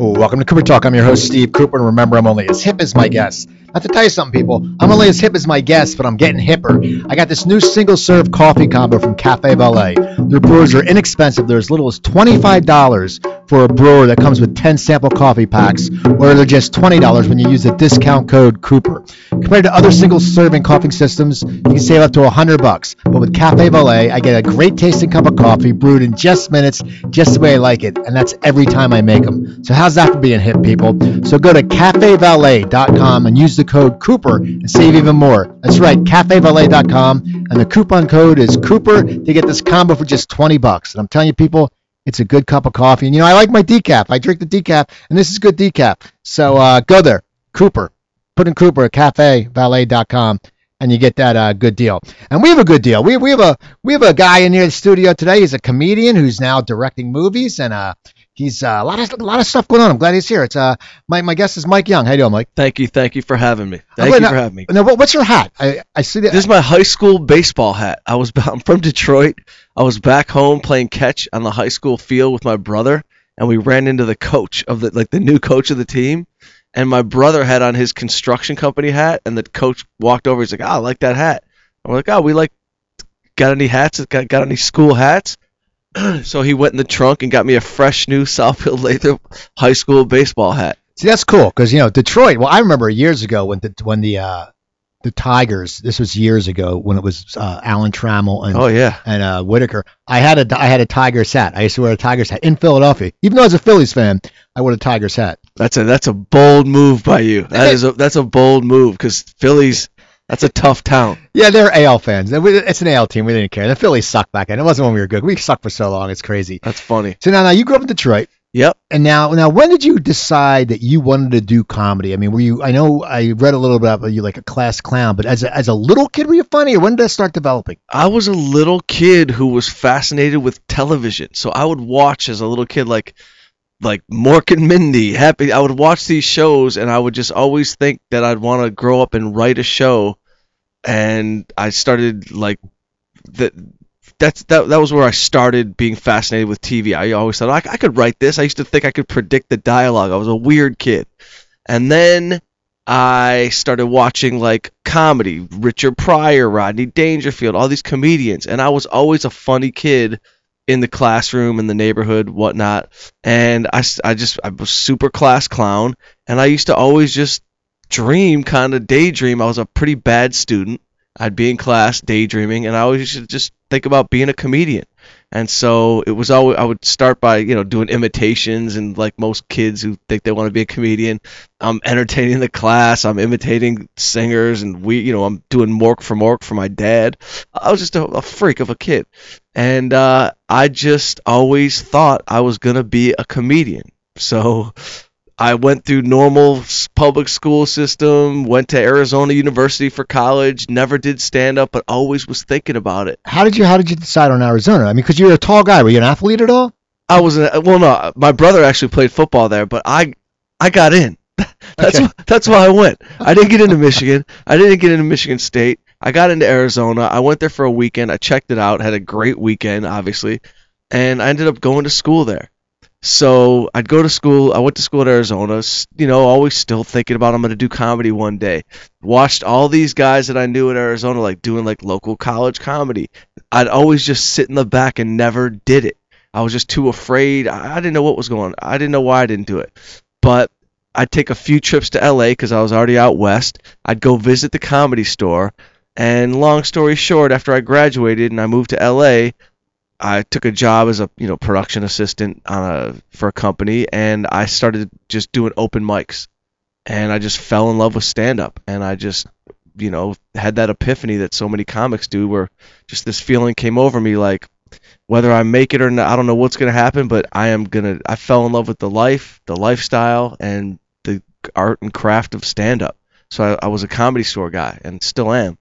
Welcome to Cooper Talk. I'm your host, Steve Cooper, and remember, I'm only as hip as my guests. Not to tell you something, people, I'm only as hip as my guests, but I'm getting hipper. I got this new single serve coffee combo from Cafe Valet. Their brewers are inexpensive. They're as little as $25 for a brewer that comes with 10 sample coffee packs, or they're just $20 when you use the discount code Cooper. Compared to other single serving coffee systems, you can save up to 100 bucks. But with Cafe Valet, I get a great tasting cup of coffee brewed in just minutes, just the way I like it, and that's every time I make them. So how's that for being hip, people? So go to cafevalet.com and use the code Cooper and save even more. That's right, cafevalet.com, and the coupon code is Cooper to get this combo for just 20 bucks. And I'm telling you, people, it's a good cup of coffee. And you know, I like my decaf. I drink the decaf, and this is good decaf. So uh, go there, Cooper. Put in Cooper at cafevalet.com and you get that uh, good deal. And we have a good deal. We, we have a we have a guy in here in the studio today. He's a comedian who's now directing movies, and uh, he's uh, a lot of a lot of stuff going on. I'm glad he's here. It's uh my, my guest is Mike Young. How you doing, Mike? Thank you, thank you for having me. Thank you now- for having me. Now, what's your hat? I, I see that. This is my high school baseball hat. I was I'm from Detroit. I was back home playing catch on the high school field with my brother, and we ran into the coach of the like the new coach of the team. And my brother had on his construction company hat, and the coach walked over. He's like, "Ah, I like that hat." And we're like, "Oh, we like got any hats? Got got any school hats?" so he went in the trunk and got me a fresh new Southfield Lathrup high school baseball hat. See, that's cool because you know Detroit. Well, I remember years ago when the when the uh, the Tigers. This was years ago when it was uh, Alan Trammell and Oh yeah. and uh, Whitaker. I had a I had a Tigers hat. I used to wear a Tigers hat in Philadelphia. Even though I was a Phillies fan, I wore a Tigers hat. That's a that's a bold move by you. That is a that's a bold move because Phillies. That's a tough town. Yeah, they're AL fans. It's an AL team. We didn't care. The Phillies sucked back then. It wasn't when we were good. We sucked for so long. It's crazy. That's funny. So now, now you grew up in Detroit, Yep. and now, now, when did you decide that you wanted to do comedy? I mean, were you? I know I read a little bit about you, like a class clown, but as a, as a little kid, were you funny, or when did that start developing? I was a little kid who was fascinated with television, so I would watch as a little kid like like Mork and Mindy, Happy. I would watch these shows, and I would just always think that I'd want to grow up and write a show. And I started like that. That's that. That was where I started being fascinated with TV. I always thought I, I could write this. I used to think I could predict the dialogue. I was a weird kid, and then I started watching like comedy, Richard Pryor, Rodney Dangerfield, all these comedians, and I was always a funny kid in the classroom, in the neighborhood, whatnot. And I, I just I was super class clown, and I used to always just dream, kind of daydream. I was a pretty bad student. I'd be in class daydreaming, and I always used to just think about being a comedian. And so it was always I would start by you know doing imitations, and like most kids who think they want to be a comedian, I'm entertaining the class. I'm imitating singers, and we, you know, I'm doing Mork for Mork for my dad. I was just a, a freak of a kid, and uh, I just always thought I was gonna be a comedian. So I went through normal public school system, went to Arizona University for college, never did stand up, but always was thinking about it. How did you How did you decide on Arizona? I mean, because you're a tall guy. Were you an athlete at all? I was an, well, no, my brother actually played football there, but I I got in. That's Okay. that's why I went. I didn't get into Michigan. I didn't get into Michigan State. I got into Arizona. I went there for a weekend. I checked it out. Had a great weekend, obviously, and I ended up going to school there. So I'd go to school. I went to school at Arizona. You know, always still thinking about I'm going to do comedy one day. Watched all these guys that I knew in Arizona, like doing like local college comedy. I'd always just sit in the back and never did it. I was just too afraid. I, I didn't know what was going on. I didn't know why I didn't do it. But I'd take a few trips to LA because I was already out west. I'd go visit the comedy store. And long story short, after I graduated and I moved to LA, I took a job as a you know production assistant on a for a company, and I started just doing open mics, and I just fell in love with stand up, and I just you know had that epiphany that so many comics do, where just this feeling came over me like whether I make it or not, I don't know what's gonna happen, but I am gonna. I fell in love with the life, the lifestyle, and the art and craft of stand up. So I, I was a comedy store guy, and still am.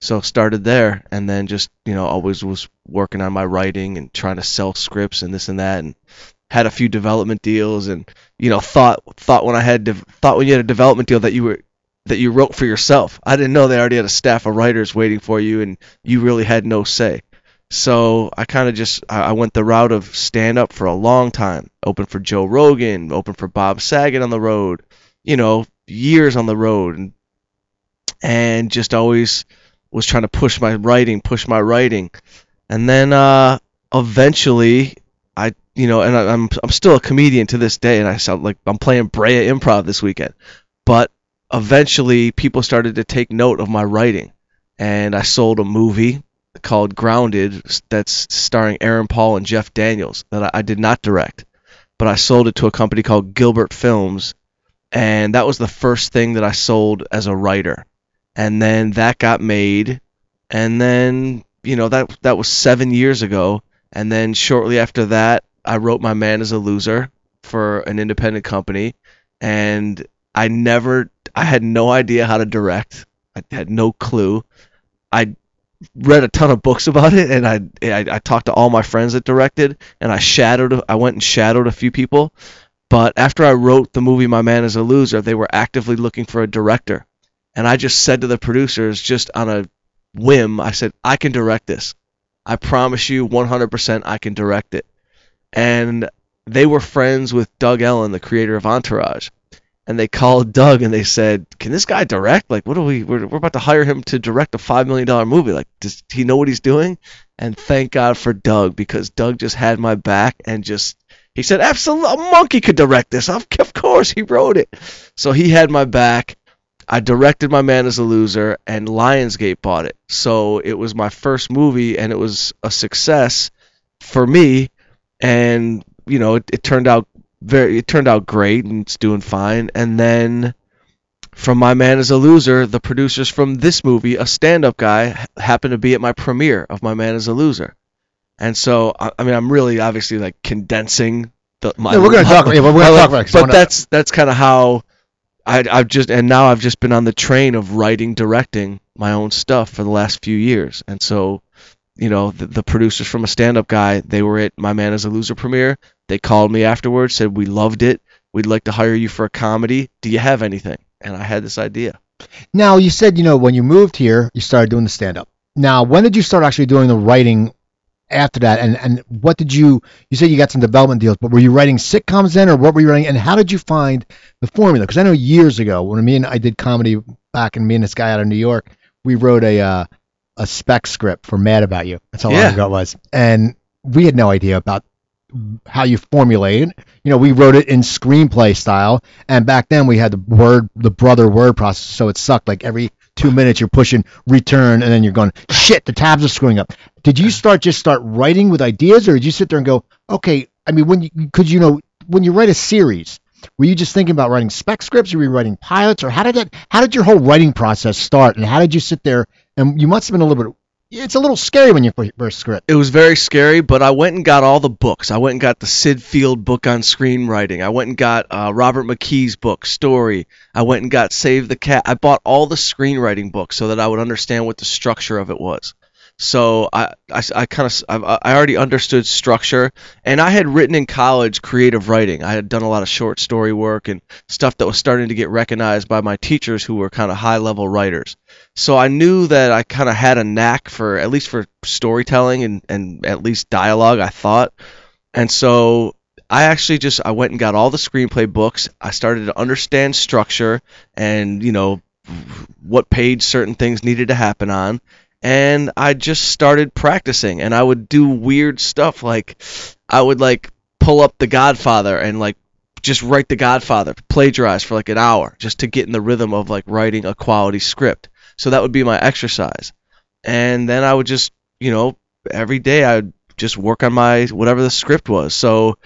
So started there, and then just you know always was working on my writing and trying to sell scripts and this and that, and had a few development deals, and you know thought thought when I had de- thought when you had a development deal that you were that you wrote for yourself. I didn't know they already had a staff of writers waiting for you, and you really had no say. So I kind of just I went the route of stand up for a long time. Open for Joe Rogan, open for Bob Saget on the road, you know, years on the road, and and just always was trying to push my writing, push my writing, and then uh, eventually I, you know, and I, I'm I'm still a comedian to this day, and I sound like I'm playing Brea Improv this weekend, but eventually people started to take note of my writing, and I sold a movie called Grounded that's starring Aaron Paul and Jeff Daniels that I, I did not direct, but I sold it to a company called Gilbert Films, and that was the first thing that I sold as a writer, and then that got made, and then you know that that was seven years ago, and then shortly after that I wrote My Man is a Loser for an independent company, and I never I had no idea how to direct. I had no clue. I read a ton of books about it, and I, I I talked to all my friends that directed, and I shadowed. I went and shadowed a few people. But after I wrote the movie My Man is a Loser, they were actively looking for a director, and I just said to the producers, just on a whim, I said, I can direct this. I promise you, 100% I can direct it. And they were friends with Doug Ellin, the creator of Entourage and they called Doug and they said, "Can this guy direct? Like, what do we? We're, we're about to hire him to direct a five million dollar movie. Like, does he know what he's doing?" And thank God for Doug because Doug just had my back and just he said, "Absolutely, a monkey could direct this. Of course, he wrote it." So he had my back. I directed My Man is a Loser, and Lionsgate bought it. So it was my first movie, and it was a success for me. And you know, it, it turned out very it turned out great and it's doing fine and then from my man is a loser the producers from this movie a stand-up guy happened to be at my premiere of my man is a loser and so i, I mean i'm really obviously like condensing the my Yeah, we're gonna talk- yeah, we're gonna talk about it, but that's that's kind of how I, I've just and now I've just been on the train of writing, directing my own stuff for the last few years, and so you know the, the producers from a stand-up guy they were at my man is a loser premiere. They called me afterwards said we loved it. We'd like to hire you for a comedy. Do you have anything? And i had this idea. Now you said you know when you moved here you started doing the stand up. Now when did you start actually doing the writing after that? And and what did you you said you got some development deals, but were you writing sitcoms then, or what were you writing? And how did you find the formula? Because I know years ago when me and I did comedy back, and me and this guy out of New York, we wrote a uh, a spec script for Mad About You. That's how long Yeah. ago it was, and we had no idea about how you formulate it. You know, we wrote it in screenplay style, and back then we had the word, the brother word process, so it sucked. Like every two minutes you're pushing return, and then you're going, shit, the tabs are screwing up. Did you start just start writing with ideas, or did you sit there and go, okay? I mean, when you could you know when you write a series, were you just thinking about writing spec scripts, or were you writing pilots, or how did that? How did your whole writing process start, and how did you sit there? And you must have been a little bit. It's a little scary when you first- script. it was very scary but i went and got all the books. I went and got the Syd Field book on screenwriting. I went and got uh, robert mckee's book story. I went and got save the cat. I bought all the screenwriting books so that i would understand what the structure of it was so I, I, kind of I, I already understood structure and I had written in college creative writing. I had done a lot of short story work and stuff that was starting to get recognized by my teachers who were kind of high level writers. So I knew that I kind of had a knack for at least for storytelling and, and at least dialogue, I thought. And so I actually just I went and got all the screenplay books. I started to understand structure and, you know, what page certain things needed to happen on and I just started practicing and I would do weird stuff like I would like pull up The Godfather and like just write The Godfather, plagiarize for like an hour just to get in the rhythm of like writing a quality script. So that would be my exercise. And then I would just, you know, every day I would just work on my whatever the script was. So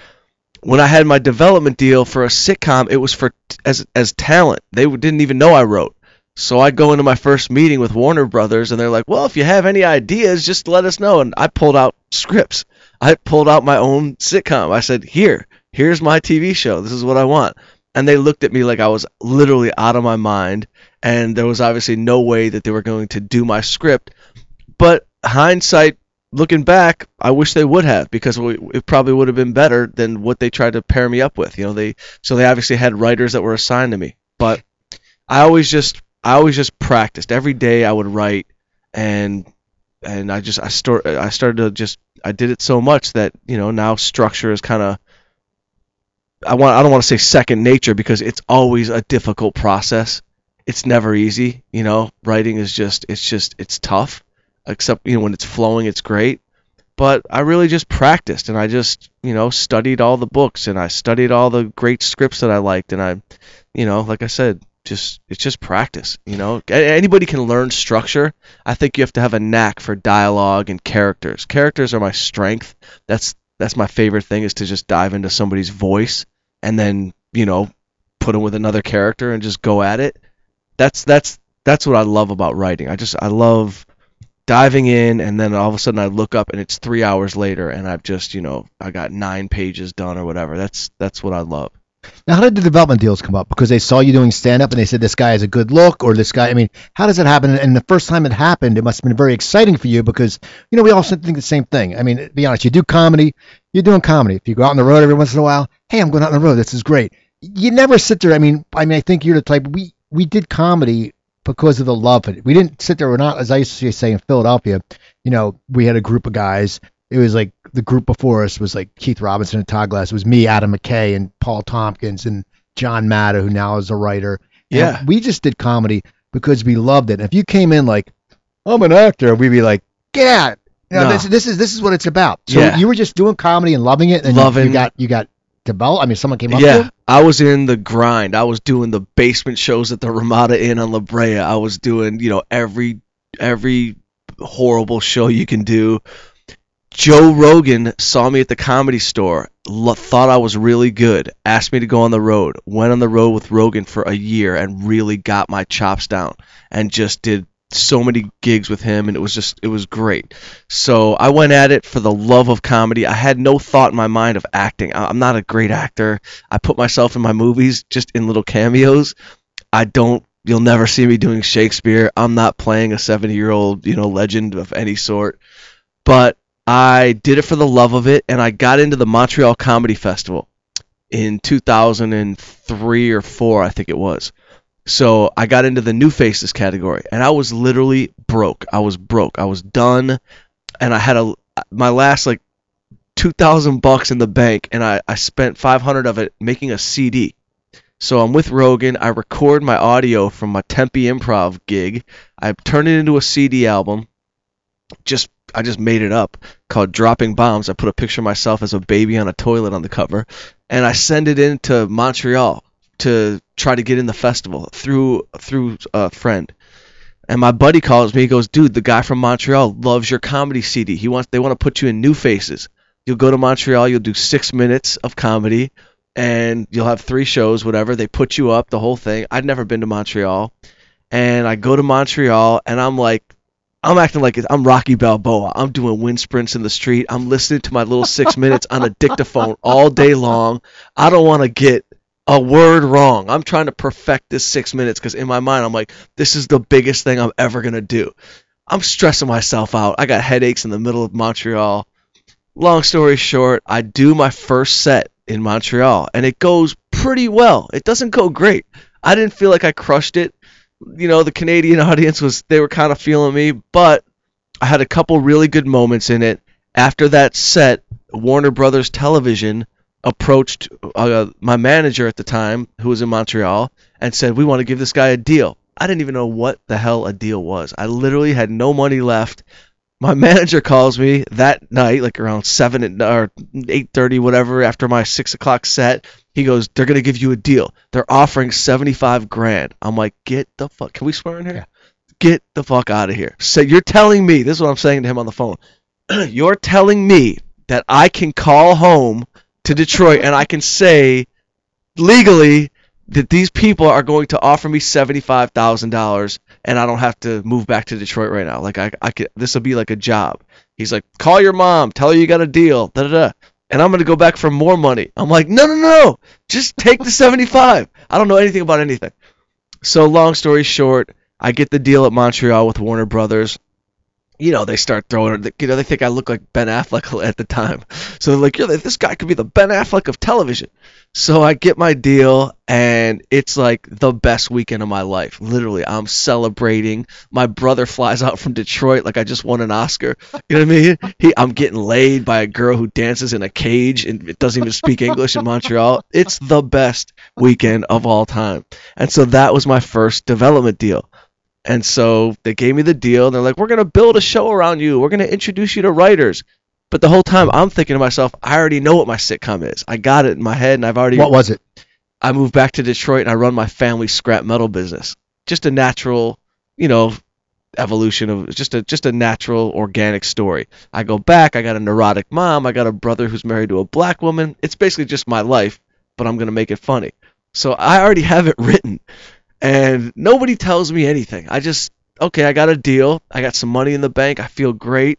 when I had my development deal for a sitcom, it was for as as talent. They didn't even know I wrote. So I go into my first meeting with Warner Brothers, and they're like, "Well, if you have any ideas, just let us know." And I pulled out scripts. I pulled out my own sitcom. I said, "Here, here's my TV show. This is what I want." And they looked at me like I was literally out of my mind, and there was obviously no way that they were going to do my script. But hindsight, looking back, I wish they would have because we, it probably would have been better than what they tried to pair me up with. You know, they so they obviously had writers that were assigned to me, but I always just I always just practiced every day. I would write, and and I just I start I started to just I did it so much that you know now structure is kind of I want I don't want to say second nature because it's always a difficult process. It's never easy, you know. Writing is just it's just it's tough. Except you know when it's flowing, it's great. But I really just practiced and I just you know studied all the books and I studied all the great scripts that I liked and I, you know, like I said, just it's just practice. You know, anybody can learn structure. I think you have to have a knack for dialogue and characters. Characters are my strength. That's that's my favorite thing is to just dive into somebody's voice and then you know put them with another character and just go at it. That's that's that's what I love about writing. I just I love diving in and then all of a sudden I look up and it's three hours later and I've just you know I got nine pages done or whatever. That's that's what I love. Now, how did the development deals come up? Because they saw you doing stand up and they said this guy has a good look or this guy. I mean, how does it happen? And the first time it happened, it must have been very exciting for you because you know we all think the same thing. I mean, be honest, you do comedy, you're doing comedy. If you go out on the road every once in a while, hey, I'm going out on the road. This is great. You never sit there. I mean, I mean, I think you're the type. We we did comedy because of the love of it. We didn't sit there. We're not, as I used to say in Philadelphia. You know, we had a group of guys it was like the group before us was like Keith Robinson and Todd Glass. It was me, Adam McKay, and Paul Tompkins and John Matta, who now is a writer. Yeah. And we just did comedy because we loved it. And if you came in like, I'm an actor, we'd be like, get out. You know, no. this, this is this is what it's about. So yeah. you were just doing comedy and loving it, and loving. You, you got you got developed. I mean, someone came up. Yeah, I was in the grind. I was doing the basement shows at the Ramada Inn on La Brea. I was doing you know every every horrible show you can do Joe Rogan saw me at the comedy store, thought I was really good, asked me to go on the road, went on the road with Rogan for a year and really got my chops down and just did so many gigs with him and it was just it was great. So I went at it for the love of comedy. I had no thought in my mind of acting. I'm not a great actor. I put myself in my movies just in little cameos. I don't you'll never see me doing Shakespeare. I'm not playing a 70-year-old, you know, legend of any sort. But I did it for the love of it, and I got into the Montreal Comedy Festival in 2003 or four, I think it was. So I got into the new faces category, and I was literally broke. I was broke. I was done, and I had a my last like 2,000 bucks in the bank, and I I spent 500 of it making a CD. So I'm with Rogan. I record my audio from my Tempe Improv gig. I turn it into a CD album. Just I just made it up called Dropping Bombs. I put a picture of myself as a baby on a toilet on the cover, and I send it into Montreal to try to get in the festival through through a friend. And my buddy calls me. He goes, "Dude, the guy from Montreal loves your comedy CD. He wants they want to put you in New Faces. You'll go to Montreal. You'll do six minutes of comedy, and you'll have three shows, whatever. They put you up, the whole thing. I'd never been to Montreal, and I go to Montreal, and I'm like I'm acting like I'm Rocky Balboa. I'm doing wind sprints in the street. I'm listening to my little six minutes on a dictaphone all day long. I don't want to get a word wrong. I'm trying to perfect this six minutes because in my mind, I'm like, this is the biggest thing I'm ever going to do. I'm stressing myself out. I got headaches in the middle of Montreal. Long story short, I do my first set in Montreal and it goes pretty well. It doesn't go great. I didn't feel like I crushed it you know, the Canadian audience was they were kind of feeling me, but I had a couple really good moments in it. After that set, Warner Brothers Television approached uh, my manager at the time, who was in Montreal, and said, "We want to give this guy a deal." I didn't even know what the hell a deal was. I literally had no money left. My manager calls me that night, like around seven or eight thirty, whatever, after my six o'clock set, he goes, they're gonna give you a deal. They're offering seventy five grand. I'm like, get the fuck. Can we swear in here? Yeah. Get the fuck out of here. So you're telling me this is what I'm saying to him on the phone. you're telling me that I can call home to Detroit and I can say legally that these people are going to offer me seventy five thousand dollars and I don't have to move back to Detroit right now. Like I, I could, this will be like a job. He's like, call your mom, tell her you got a deal. Da da da and I'm gonna go back for more money. I'm like, no, no, no, just take the 75. I don't know anything about anything. So long story short, I get the deal at Montreal with Warner Brothers. You know, they start throwing, you know, they think I look like Ben Affleck at the time. So they're like, You're this guy could be the Ben Affleck of television. So I get my deal, and it's like the best weekend of my life. Literally, I'm celebrating. My brother flies out from Detroit like I just won an Oscar. You know what I mean? He, I'm getting laid by a girl who dances in a cage and doesn't even speak English in Montreal. It's the best weekend of all time. And so that was my first development deal. And so they gave me the deal. And they're like, we're going to build a show around you. We're going to introduce you to writers. But the whole time I'm thinking to myself, I already know what my sitcom is. I got it in my head and I've already. What was it? I moved back to Detroit and I run my family scrap metal business. Just a natural, you know, evolution of just a just a natural organic story. I go back, I got a neurotic mom, I got a brother who's married to a black woman. It's basically just my life, but I'm going to make it funny. So I already have it written and nobody tells me anything. I just okay, I got a deal. I got some money in the bank. I feel great.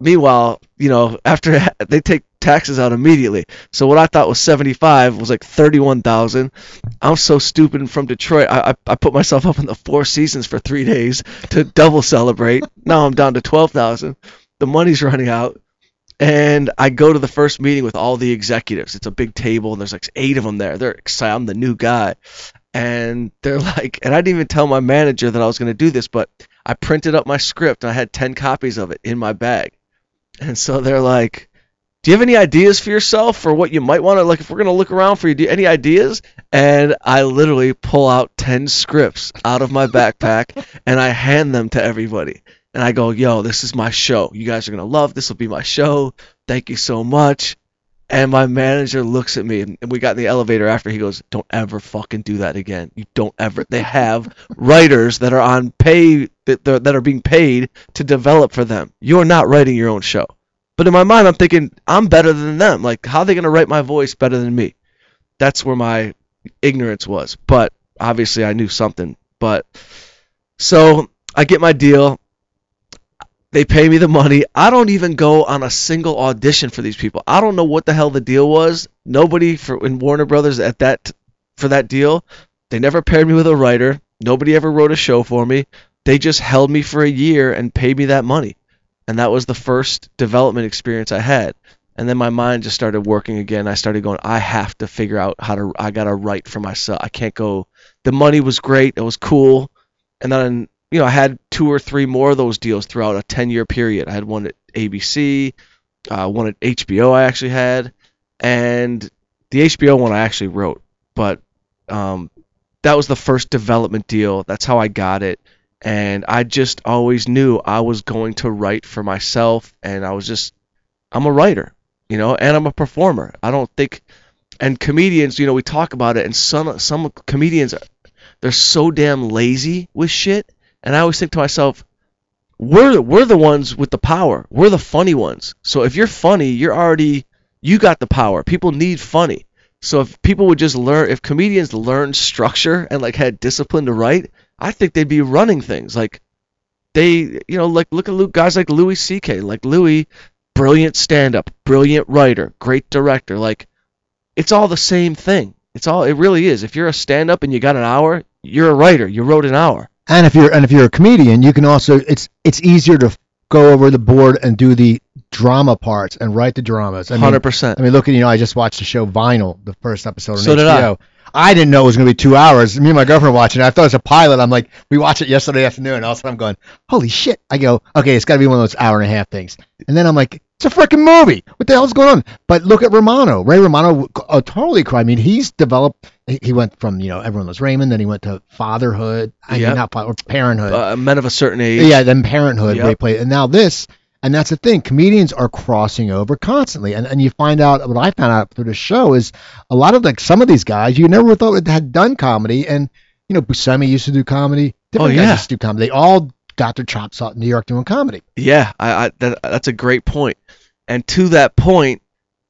Meanwhile, you know, after they take taxes out immediately. So what I thought was 75 was like 31,000. I'm so stupid from Detroit. I, I, I put myself up in the Four Seasons for three days to double celebrate. now I'm down to 12,000. The money's running out. And I go to the first meeting with all the executives. It's a big table, and there's like eight of them there. They're excited. I'm the new guy and they're like, and I didn't even tell my manager that I was going to do this, but I printed up my script and I had 10 copies of it in my bag. And so they're like, do you have any ideas for yourself or what you might want to, like, if we're going to look around for you, do you, any ideas? And I literally pull out 10 scripts out of my backpack and I hand them to everybody. And I go, yo, this is my show. You guys are going to love this. will be my show. Thank you so much. And my manager looks at me, and we got in the elevator after. He goes, "Don't ever fucking do that again. You don't ever." They have writers that are on pay that that are being paid to develop for them. You're not writing your own show. But in my mind, I'm thinking I'm better than them. Like, how are they gonna write my voice better than me? That's where my ignorance was. But obviously, I knew something. But so I get my deal. They pay me the money. I don't even go on a single audition for these people. I don't know what the hell the deal was. Nobody for in Warner Brothers at that for that deal. They never paired me with a writer. Nobody ever wrote a show for me. They just held me for a year and paid me that money. And that was the first development experience I had. And then my mind just started working again. I started going, I have to figure out how to I got to write for myself. I can't go the money was great. It was cool. And then you know, I had two or three more of those deals throughout a 10 year period. I had one at ABC, uh, one at HBO I actually had, and the HBO one I actually wrote. But um, that was the first development deal. That's how I got it. And I just always knew I was going to write for myself, and I was just, I'm a writer, you know, and I'm a performer. I don't think, and comedians, you know, we talk about it, and some some comedians, they're so damn lazy with shit and I always think to myself, we're we're the ones with the power. We're the funny ones. So if you're funny, you're already you got the power. People need funny. So if people would just learn, if comedians learned structure and like had discipline to write, I think they'd be running things. Like they, you know, like look at Luke, guys like Louis C.K. Like Louis, brilliant stand-up, brilliant writer, great director. Like it's all the same thing. It's all it really is. If you're a stand-up and you got an hour, you're a writer. You wrote an hour. And if you're and if you're a comedian, you can also it's it's easier to go over the board and do the drama parts and write the dramas. Hundred I percent. I mean, look at you know, I just watched the show Vinyl, the first episode on so HBO. Did I. I didn't know it was going to be two hours. Me and my girlfriend watching it. I thought it was a pilot. I'm like, we watched it yesterday afternoon. And all of a sudden I'm going, holy shit. I go, okay, it's got to be one of those hour and a half things. And then I'm like, it's a freaking movie. What the hell's going on? But look at Romano. Ray Romano uh, totally cried. I mean, he's developed. He went from you know everyone was Raymond, then he went to Fatherhood. I yep. mean, not father, or Parenthood. Uh, men of a certain age. Yeah, then Parenthood. Yep. Where he played, and now this. And that's the thing. Comedians are crossing over constantly, and and you find out what I found out through the show is a lot of like some of these guys you never thought they had done comedy, and you know Buscemi used to do comedy. Different oh, guys used to do comedy. They all got their chops out in New York doing comedy. Yeah, I, I that, that's a great point. And to that point,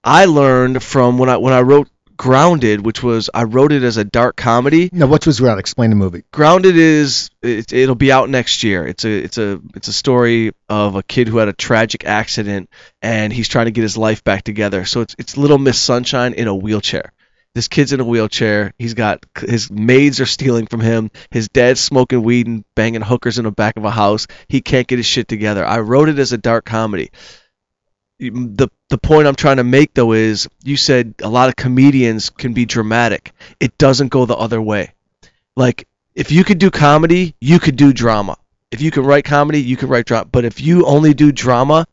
I learned from when I when I wrote Grounded, which was I wrote it as a dark comedy. Now, what was Grounded? Explain the movie. Grounded is it, it'll be out next year. It's a it's a it's a story of a kid who had a tragic accident and he's trying to get his life back together. So it's it's Little Miss Sunshine in a wheelchair. This kid's in a wheelchair. He's got his maids are stealing from him. His dad's smoking weed and banging hookers in the back of a house. He can't get his shit together. I wrote it as a dark comedy. The the point I'm trying to make though is you said a lot of comedians can be dramatic. It doesn't go the other way. Like if you could do comedy, you could do drama. If you can write comedy, you can write drama. But if you only do drama,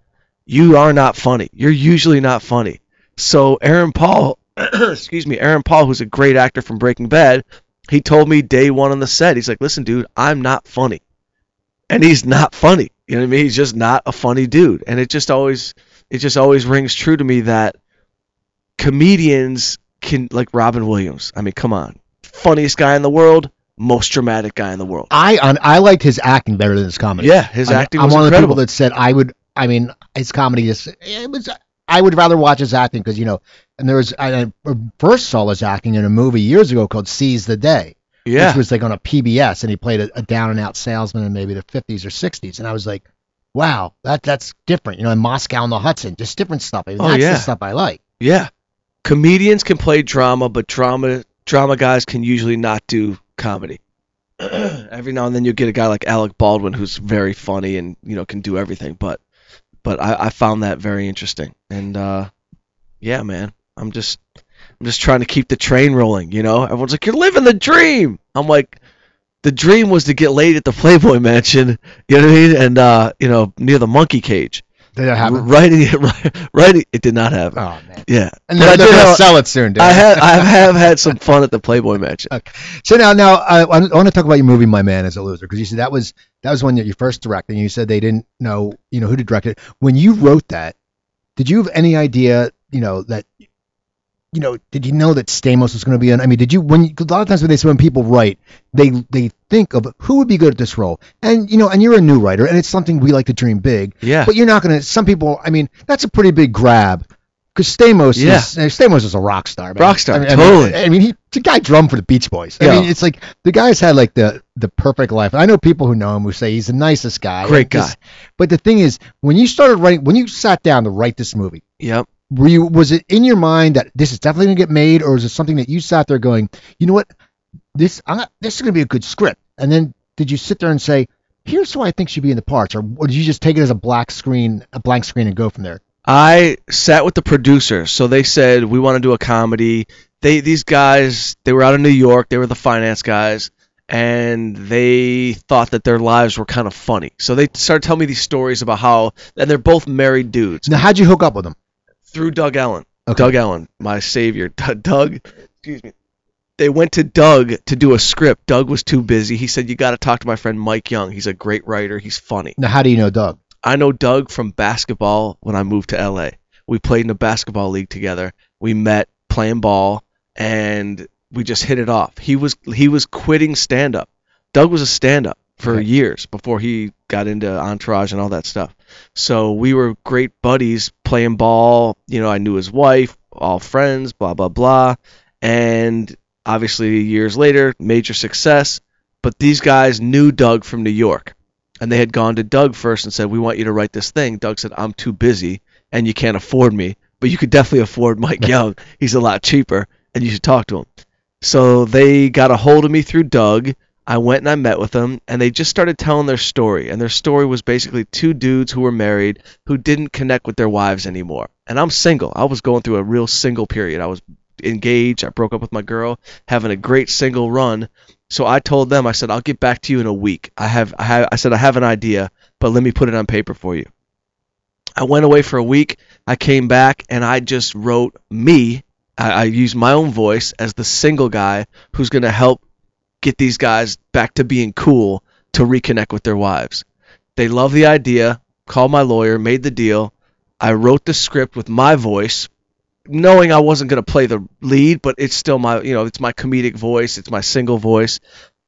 you are not funny. You're usually not funny. So Aaron Paul, excuse me, Aaron Paul, who's a great actor from Breaking Bad, he told me day one on the set, he's like, listen, dude, I'm not funny. And he's not funny. You know what I mean? He's just not a funny dude. And it just always it just always rings true to me that comedians can like Robin Williams. I mean, come on. Funniest guy in the world, most dramatic guy in the world. I on, I liked his acting better than his comedy. Yeah, his I- acting I'm was one of the people that said I would. I mean, his comedy is. It was. I would rather watch his acting because you know. And there was. I, I first saw his acting in a movie years ago called Seize the Day, yeah. which was like on a PBS, and he played a, a down and out salesman in maybe the 50s or 60s, and I was like, wow, that that's different. You know, in Moscow and the Hudson, just different stuff. I mean, Oh, that's yeah. the stuff I like. Yeah. Comedians can play drama, but drama drama guys can usually not do comedy. Every now and then you'll get a guy like Alec Baldwin who's very funny and you know can do everything, but but I, I found that very interesting. And uh, yeah, man, I'm just I'm just trying to keep the train rolling. You know, everyone's like, "You're living the dream." I'm like, the dream was to get laid at the Playboy Mansion. You know what I mean? And uh, you know, near the monkey cage. Did it happen? Right, right, right. It did not happen. Oh man. Yeah, And they're, I they're gonna have- sell it soon, dude. I have I have had some fun at the Playboy Mansion. Okay. So now, now I, I want to talk about your movie, My Man is a Loser, because you said that was that was one that you first directed, and you said they didn't know, you know, who to direct it. When you wrote that, did you have any idea, you know, that, you know, did you know that Stamos was going to be on? I mean, did you when a lot of times when they say when people write, they they think of who would be good at this role, and you know, and you're a new writer, and it's something we like to dream big, Yeah, but you're not going to. Some people, I mean, that's a pretty big grab. Because Stamos, Yeah. is, uh, Stamos is a rock star. man. Rock star, I mean, I totally. mean, I mean, he, the guy drummed for the Beach Boys. I Yeah. mean, it's like the guy's had like the the perfect life. I know people who know him who say he's the nicest guy. Great guy. but the thing is, when you started writing, when you sat down to write this movie, yep. Were you was it in your mind that this is definitely gonna get made, or is it something that you sat there going, you know what, this I'm not, this is gonna be a good script, and then did you sit there and say, here's who I think should be in the parts, or, or did you just take it as a black screen, a blank screen, and go from there? I sat with the producers, so they said we want to do a comedy. They these guys they were out of New York. They were the finance guys, and they thought that their lives were kind of funny. So they started telling me these stories about how and they're both married dudes Now, how'd you hook up with them? Through Doug Ellin. Okay. Doug Ellin, my savior. Doug, excuse me. They went to Doug to do a script. Doug was too busy. He said, "You got to talk to my friend Mike Young. He's a great writer. He's funny." Now, how do you know Doug? I know Doug from basketball when I moved to LA. We played in a basketball league together. We met playing ball and we just hit it off. He was he was quitting stand up. Doug was a stand up for Okay. years before he got into Entourage and all that stuff. So we were great buddies playing ball. You know, I knew his wife, all friends, blah blah blah. And obviously years later, major success. But these guys knew Doug from New York and they had gone to Doug first and said, "We want you to write this thing." Doug said, "I'm too busy, and you can't afford me, but you could definitely afford Mike Young. He's a lot cheaper, and you should talk to him." So they got a hold of me through Doug. I went and I met with them, and they just started telling their story. And their story was basically two dudes who were married who didn't connect with their wives anymore. And I'm single. I was going through a real single period. I was engaged. I broke up with my girl, having a great single run. So I told them, I said, I'll get back to you in a week. I have, I have, I said, I have an idea, but let me put it on paper for you. I went away for a week. I came back and I just wrote me. I, I used my own voice as the single guy who's going to help get these guys back to being cool to reconnect with their wives. They love the idea. Called my lawyer, made the deal. I wrote the script with my voice, knowing I wasn't going to play the lead, but it's still my, you know, it's my comedic voice, it's my single voice.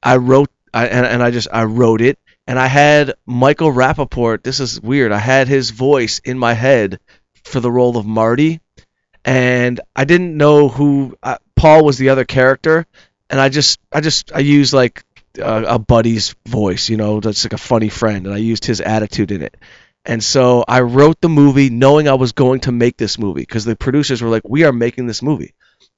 I wrote, I, and, and I just, I wrote it, and I had Michael Rapaport. This is weird. I had his voice in my head for the role of Marty, and I didn't know who uh, Paul was the other character, and I just, I just, I used like a, a buddy's voice, you know, that's like a funny friend, and I used his attitude in it. And so I wrote the movie knowing I was going to make this movie because the producers were like, "We are making this movie."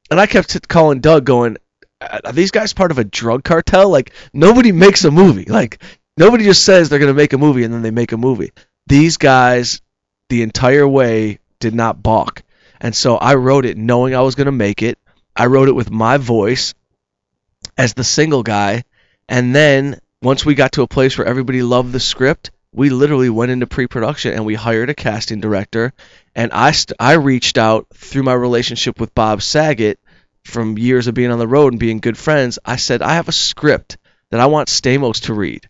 and I kept calling Doug, going, "Are these guys part of a drug cartel? Like nobody makes a movie. Like nobody just says they're gonna make a movie and then they make a movie. These guys, the entire way, did not balk, and so I wrote it knowing I was gonna make it. I wrote it with my voice as the single guy, and then once we got to a place where everybody loved the script, we literally went into pre-production and we hired a casting director and I st- I reached out through my relationship with Bob Saget from years of being on the road and being good friends. I said I have a script that I want Stamos to read,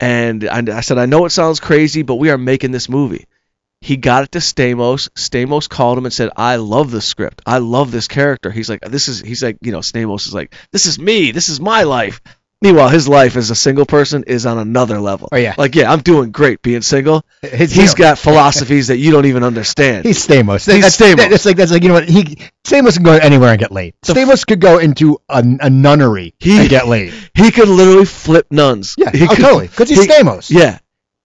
and I, I said I know it sounds crazy, but we are making this movie. He got it to Stamos. Stamos called him and said, "I love the script. I love this character." He's like, "This is." He's like, you know, Stamos is like, "This is me. This is my life." Meanwhile, his life as a single person is on another level. Oh, yeah. Like, yeah, I'm doing great being single. His- He's got philosophies that you don't even understand. He's Stamos. He's that's, Stamos. That's like that's like you know what he Stamos can go anywhere and get laid. Stamos could go into a, a nunnery He- and get laid. He could literally flip nuns. Yeah, He oh, could- totally. Because he's he- Stamos. Yeah.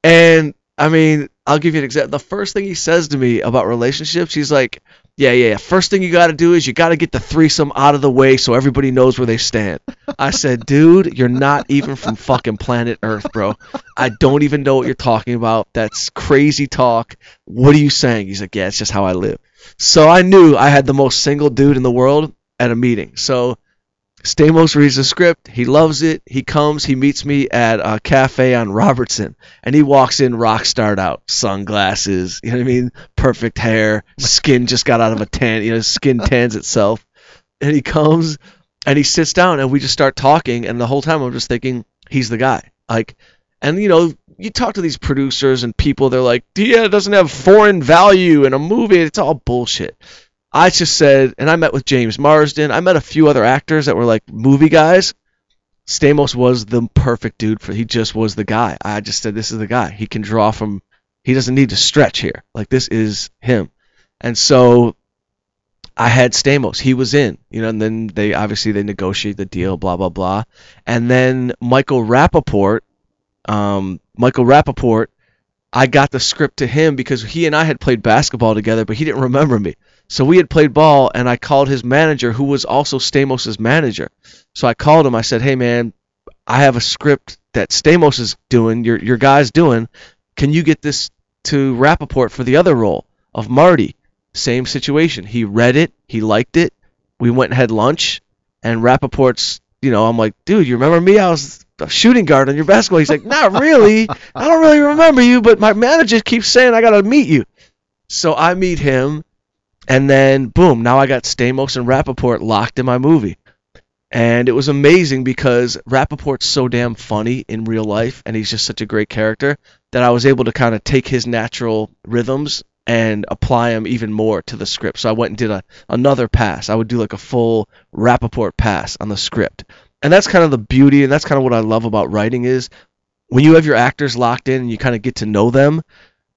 And I mean, I'll give you an example. The first thing he says to me about relationships, he's like, "Yeah, yeah, yeah. First thing you got to do is you got to get the threesome out of the way so everybody knows where they stand." I said, "Dude, you're not even from fucking planet Earth, bro. I don't even know what you're talking about. That's crazy talk. What are you saying?" He's like, "Yeah, it's just how I live." So I knew I had the most single dude in the world at a meeting. So Stamos reads the script. He loves it. He comes. He meets me at a cafe on Robertson, and he walks in rock starred out, sunglasses. You know what I mean? Perfect hair. Skin just got out of a tan. You know, skin tans itself. And he comes, and he sits down, and we just start talking. And the whole time, I'm just thinking, he's the guy. Like, and you know, you talk to these producers and people, they're like, yeah, it doesn't have foreign value in a movie. It's all bullshit. I just said, and I met with James Marsden. I met a few other actors that were like movie guys. Stamos was the perfect dude for. He just was the guy. I just said, this is the guy. He can draw from. He doesn't need to stretch here. Like this is him. And so I had Stamos. He was in, you know, and then they obviously they negotiate the deal, blah blah blah. And then Michael Rapaport, um, Michael Rapaport, I got the script to him because he and I had played basketball together, but he didn't remember me. So we had played ball, and I called his manager, who was also Stamos' manager. So I called him. I said, "Hey man, I have a script that Stamos is doing. Your your guy's doing. Can you get this to Rapaport for the other role of Marty?" Same situation. He read it. He liked it. We went and had lunch, and Rapaport's. You know, I'm like, dude, you remember me? I was a shooting guard on your basketball. He's like, not really. I don't really remember you, but my manager keeps saying I gotta meet you. So I meet him, and then boom, now I got Stamos and Rapaport locked in my movie. And it was amazing because Rapaport's so damn funny in real life, and he's just such a great character that I was able to kind of take his natural rhythms and apply them even more to the script. So I went and did a another pass. I would do like a full Rapaport pass on the script. And that's kind of the beauty, and that's kind of what I love about writing is when you have your actors locked in and you kind of get to know them,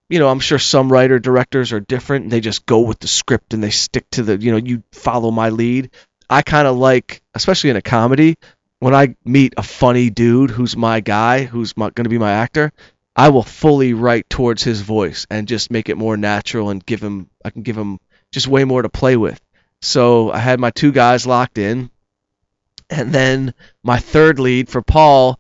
you know, I'm sure some writer directors are different and they just go with the script and they stick to the, you know, you follow my lead. I kind of like, especially in a comedy, when I meet a funny dude who's my guy, who's going to be my actor, I will fully write towards his voice and just make it more natural and give him, I can give him just way more to play with. So I had my two guys locked in. And then my third lead for Paul,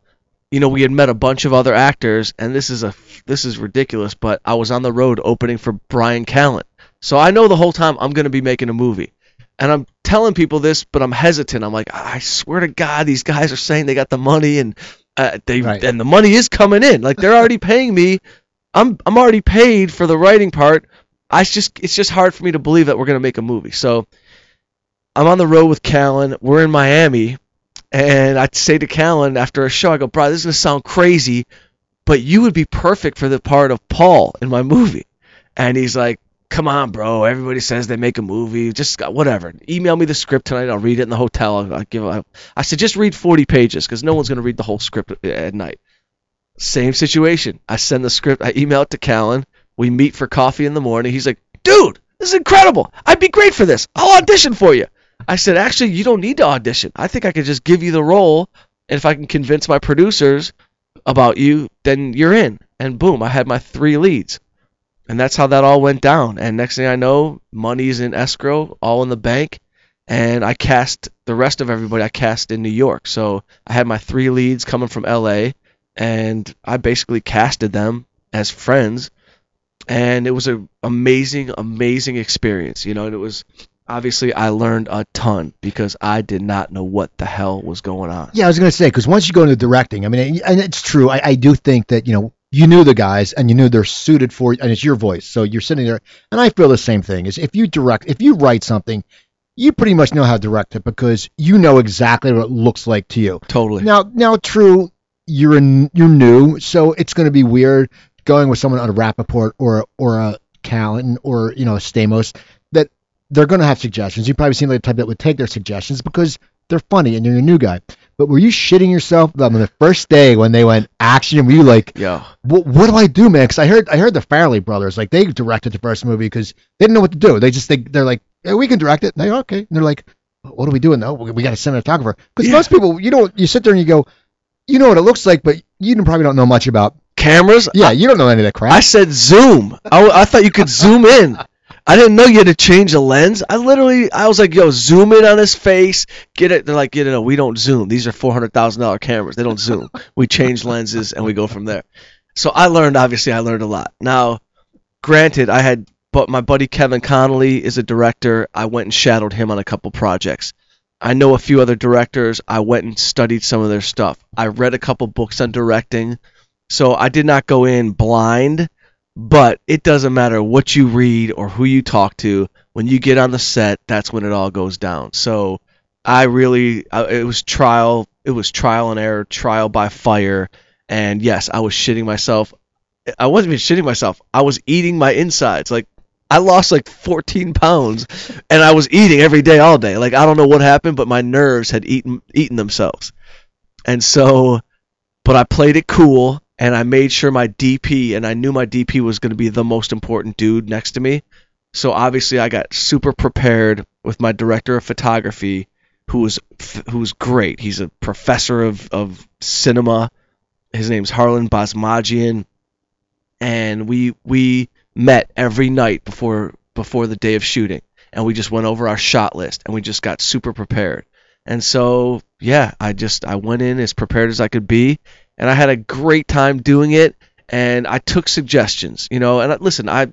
you know, we had met a bunch of other actors, and this is a this is ridiculous, but I was on the road opening for Bryan Callen, so I know the whole time I'm gonna be making a movie, and I'm telling people this, but I'm hesitant. I'm like, I swear to God, these guys are saying they got the money, and uh, they Right. and the money is coming in, like they're already paying me. I'm I'm already paid for the writing part. I just it's just hard for me to believe that we're gonna make a movie. So I'm on the road with Callen. We're in Miami, and I'd say to Callen after a show, I go, "Bro, this is gonna sound crazy, but you would be perfect for the part of Paul in my movie." And he's like, "Come on, bro. Everybody says they make a movie. Just uh, whatever. Email me the script tonight. I'll read it in the hotel. I'll, I'll give. I, I said, just read 40 pages because no one's gonna read the whole script at- at night." Same situation. I send the script. I email it to Callen. We meet for coffee in the morning. He's like, "Dude, this is incredible. I'd be great for this. I'll audition for you." I said, actually, you don't need to audition. I think I could just give you the role, and if I can convince my producers about you, then you're in. And boom, I had my three leads. And that's how that all went down. And next thing I know, money's in escrow, all in the bank, and I cast the rest of everybody. I cast in New York, so I had my three leads coming from L.A. and I basically casted them as friends, and it was an amazing, amazing experience. You know, and it was obviously I learned a ton because I did not know what the hell was going on. Yeah, I was going to say because once you go into directing, I mean, and it's true. I, I do think that you know you knew the guys and you knew they're suited for and it's your voice. So you're sitting there, and I feel the same thing. Is if you direct, if you write something, you pretty much know how to direct it because you know exactly what it looks like to you. Totally. Now, now, true, you're in, you're new, so it's going to be weird going with someone on a Rapaport or or a Callen or you know a Stamos they're going to have suggestions. You probably seen the type that would take their suggestions because they're funny and you're a new guy. But were you shitting yourself on the first day when they went action? Were you like, Yeah. what, what do I do, man? Because I heard I heard the Farrelly brothers like they directed the first movie because they didn't know what to do. They just they, they're like, yeah, we can direct it. And they okay. And they're like, what are we doing though? We, we got a cinematographer. Because Yeah. most people, you know, you sit there and you go, you know what it looks like, but you probably don't know much about. Cameras? Yeah, you don't know any of that crap. I said zoom. I, I thought you could zoom in. I didn't know you had to change the lens. I literally, I was like, yo, zoom in on his face. Get it. They're like, you know, we don't zoom. These are four hundred thousand dollar cameras. They don't zoom. We change lenses and we go from there. So I learned. Obviously, I learned a lot. Now, granted, I had, but my buddy Kevin Connolly is a director. I went and shadowed him on a couple projects. I know a few other directors. I went and studied some of their stuff. I read a couple books on directing. So I did not go in blind, but it doesn't matter what you read or who you talk to. When you get on the set, that's when it all goes down. So I really, it was trial, it was trial and error, trial by fire. And yes, I was shitting myself. I wasn't even shitting myself. I was eating my insides. Like I lost like 14 pounds, and I was eating every day, all day. Like I don't know what happened, but my nerves had eaten eaten themselves. And so, but I played it cool, and I made sure my DP, and I knew my DP was going to be the most important dude next to me. So obviously, I got super prepared with my director of photography, who was who was great. He's a professor of of cinema. His name's Harlan Basmajian, and we we met every night before before the day of shooting, and we just went over our shot list, and we just got super prepared. And so, yeah, I just I went in as prepared as I could be, and I had a great time doing it. And I took suggestions, you know. And I, listen, I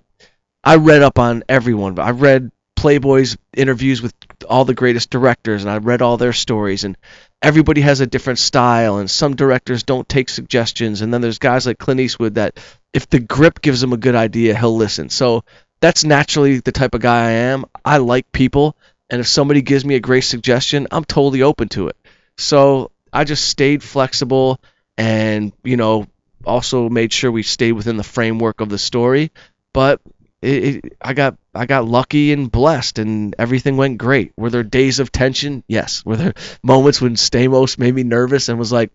I read up on everyone. I read Playboy's interviews with all the greatest directors, and I read all their stories. And everybody has a different style, and some directors don't take suggestions. And then there's guys like Clint Eastwood that, if the grip gives him a good idea, he'll listen. So that's naturally the type of guy I am. I like people, and if somebody gives me a great suggestion, I'm totally open to it. So I just stayed flexible, and you know, also made sure we stayed within the framework of the story. But it, it, I got I got lucky and blessed, and everything went great. Were there days of tension? Yes. Were there moments when Stamos made me nervous and was like,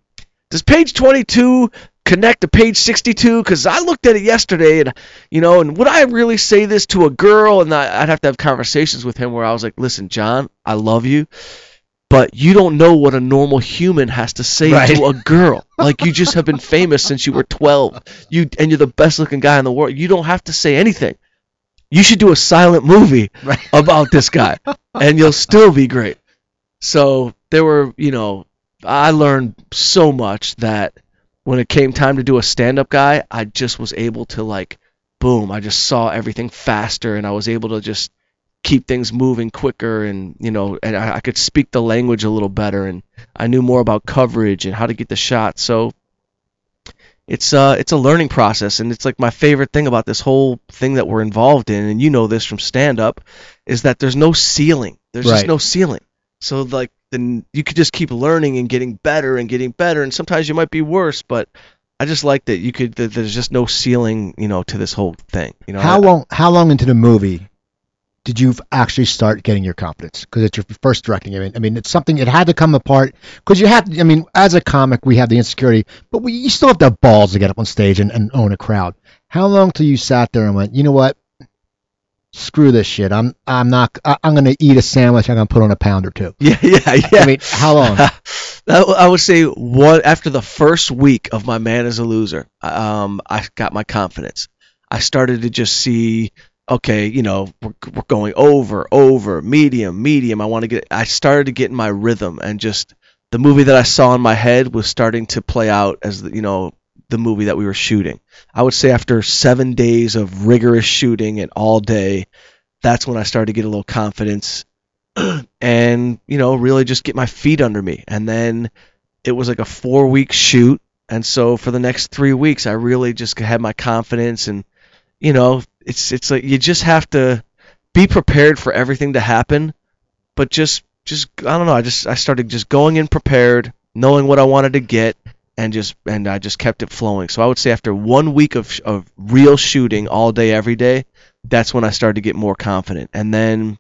"Does page 22 connect to page 62?" Because I looked at it yesterday, and you know, and would I really say this to a girl? And I, I'd have to have conversations with him where I was like, "Listen, John, I love you." But you don't know what a normal human has to say Right. to a girl. Like you just have been famous since you were 12. You and you're the best looking guy in the world. You don't have to say anything. You should do a silent movie Right. about this guy, and you'll still be great. So there were, you know, I learned so much that when it came time to do a stand-up guy, I just was able to like, boom, I just saw everything faster, and I was able to just keep things moving quicker, and you know, and I, I could speak the language a little better, and I knew more about coverage and how to get the shot. So it's uh it's a learning process and it's like my favorite thing about this whole thing that we're involved in and you know this from stand up is that there's no ceiling there's Right. just no ceiling so like then you could just keep learning and getting better and getting better and sometimes you might be worse but I just like that you could that there's just no ceiling you know to this whole thing you know How I- long? How long into the movie did you actually start getting your confidence? Because it's your first directing. I mean, I mean, it's something. It had to come apart because you have. I mean, as a comic, we have the insecurity, but we you still have the balls to get up on stage and, and own a crowd. How long till you sat there and went, you know what? Screw this shit. I'm I'm not. I, I'm gonna eat a sandwich. I'm gonna put on a pound or two. yeah yeah yeah I mean, how long? I would say one after the first week of my man is a loser, um, I got my confidence. I started to just see okay, you know, we're, we're going over, over, medium, medium. I want to get. I started to get in my rhythm, and just the movie that I saw in my head was starting to play out as the, you know the movie that we were shooting. I would say after seven days of rigorous shooting and all day, that's when I started to get a little confidence, and you know, really just get my feet under me. And then it was like a four week shoot, and so for the next three weeks, I really just had my confidence and you know, it's it's like you just have to be prepared for everything to happen, but just just I don't know. I just I started just going in prepared, knowing what I wanted to get, and just and I just kept it flowing. So I would say after one week of of real shooting all day every day, that's when I started to get more confident. And then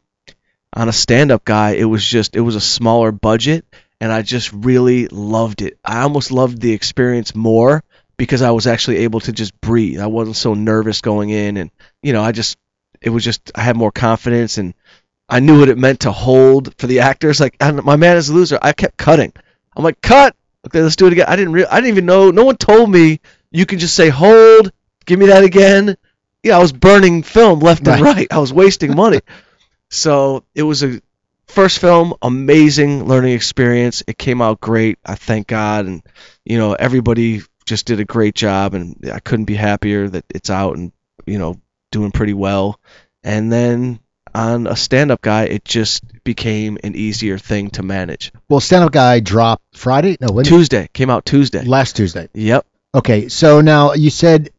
on a stand-up guy, it was just it was a smaller budget, and I just really loved it. I almost loved the experience more because I was actually able to just breathe. I wasn't so nervous going in, and you know, I just it was just I had more confidence and I knew what it meant to hold for the actors. Like my man is a loser. I kept cutting. I'm like, cut. Okay, let's do it again. I didn't. Re- I didn't even know. No one told me you can just say hold. Give me that again. Yeah, I was burning film left and right. I was wasting money. so it was a first film, amazing learning experience. It came out great. I thank God, and you know everybody just did a great job, and I couldn't be happier that it's out and you know doing pretty well. And then on a stand-up guy, it just became an easier thing to manage. Well, stand-up guy dropped Friday. No, when Tuesday came out Tuesday. Last Tuesday. Yep. Okay, so now you said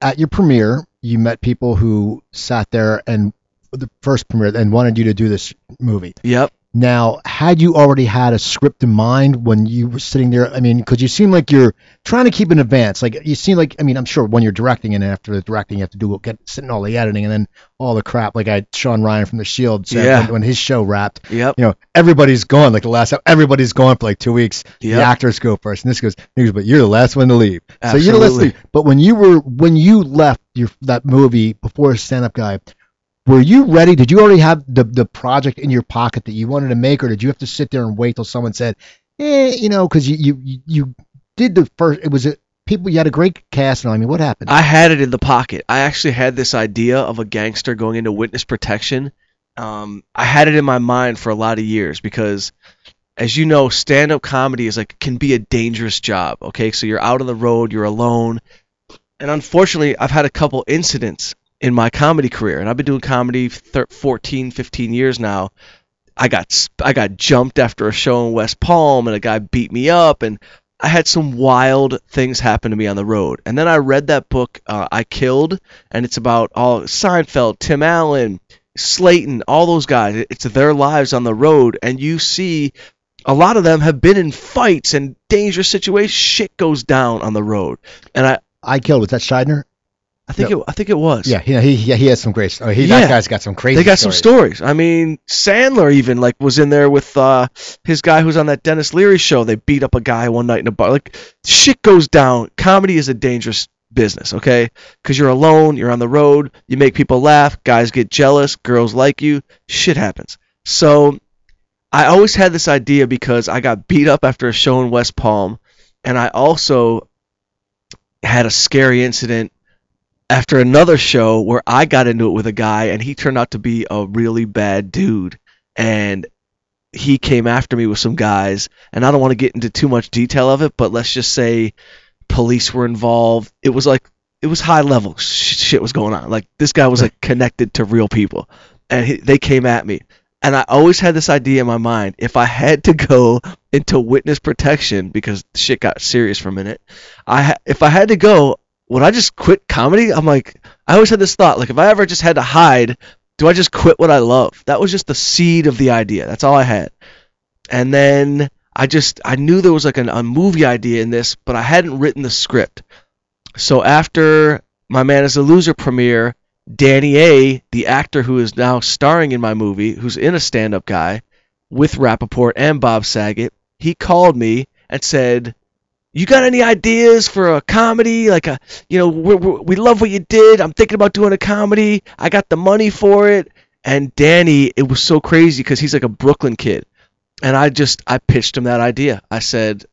at your premiere you met people who sat there and the first premiere and wanted you to do this movie. Yep. Now, had you already had a script in mind when you were sitting there? I mean, because you seem like you're trying to keep in advance. Like you seem like, I mean, I'm sure when you're directing and after the directing, you have to do get sitting all the editing and then all the crap. Like I, Shawn Ryan from The Shield said Yeah. when, when his show wrapped. Yep. You know, everybody's gone. Like the last, time everybody's gone for like two weeks. The actors go first, and this goes, but you're the last one to leave. So you're the last. Absolutely. To leave. But when you were when you left your that movie before Stand Up Guy, were you ready? Did you already have the the project in your pocket that you wanted to make, or did you have to sit there and wait till someone said, eh, you know, because you, you you did the first. It was a people. You had a great cast, and. I mean, what happened? I had it in the pocket. I actually had this idea of a gangster going into witness protection. Um, I had it in my mind for a lot of years because, as you know, stand-up comedy is like can be a dangerous job. Okay, so you're out on the road, you're alone, and unfortunately, I've had a couple incidents in my comedy career, and I've been doing comedy thir 14, 15 years now. I got I got jumped after a show in West Palm, and a guy beat me up, and I had some wild things happen to me on the road. And then I read that book, uh, I Killed, and it's about all Seinfeld, Tim Allen, Slayton, all those guys. It's their lives on the road, and you see a lot of them have been in fights and dangerous situations. Shit goes down on the road, and I, I killed. Was that Shydner? I think it, I think it was. Yeah, he he he, he has some great. Oh, he Yeah. that guy's got some crazy. They got some stories. stories. I mean, Sandler even like was in there with uh, his guy who's on that Denis Leary show. They beat up a guy one night in a bar. Like shit goes down. Comedy is a dangerous business, okay? Because you're alone, you're on the road, you make people laugh, guys get jealous, girls like you, shit happens. So I always had this idea because I got beat up after a show in West Palm, and I also had a scary incident after another show where I got into it with a guy and he turned out to be a really bad dude. And he came after me with some guys and I don't want to get into too much detail of it but let's just say police were involved. It was like it was high level sh- shit was going on. Like this guy was like connected to real people and he, they came at me. And I always had this idea in my mind if I had to go into witness protection because shit got serious for a minute I ha- if I had to go would I just quit comedy? I'm like, I always had this thought, like if I ever just had to hide, do I just quit what I love? That was just the seed of the idea. That's all I had. And then I just, I knew there was like an, a movie idea in this, but I hadn't written the script. So after My Man is a Loser premiere, Danny A, the actor who is now starring in my movie, who's in a stand-up guy, with Rapaport and Bob Saget, he called me and said, you got any ideas for a comedy? Like a you know we we love what you did. I'm thinking about doing a comedy. I got the money for it. And danny it was so crazy because he's like a brooklyn kid. And i just i pitched him that idea. I said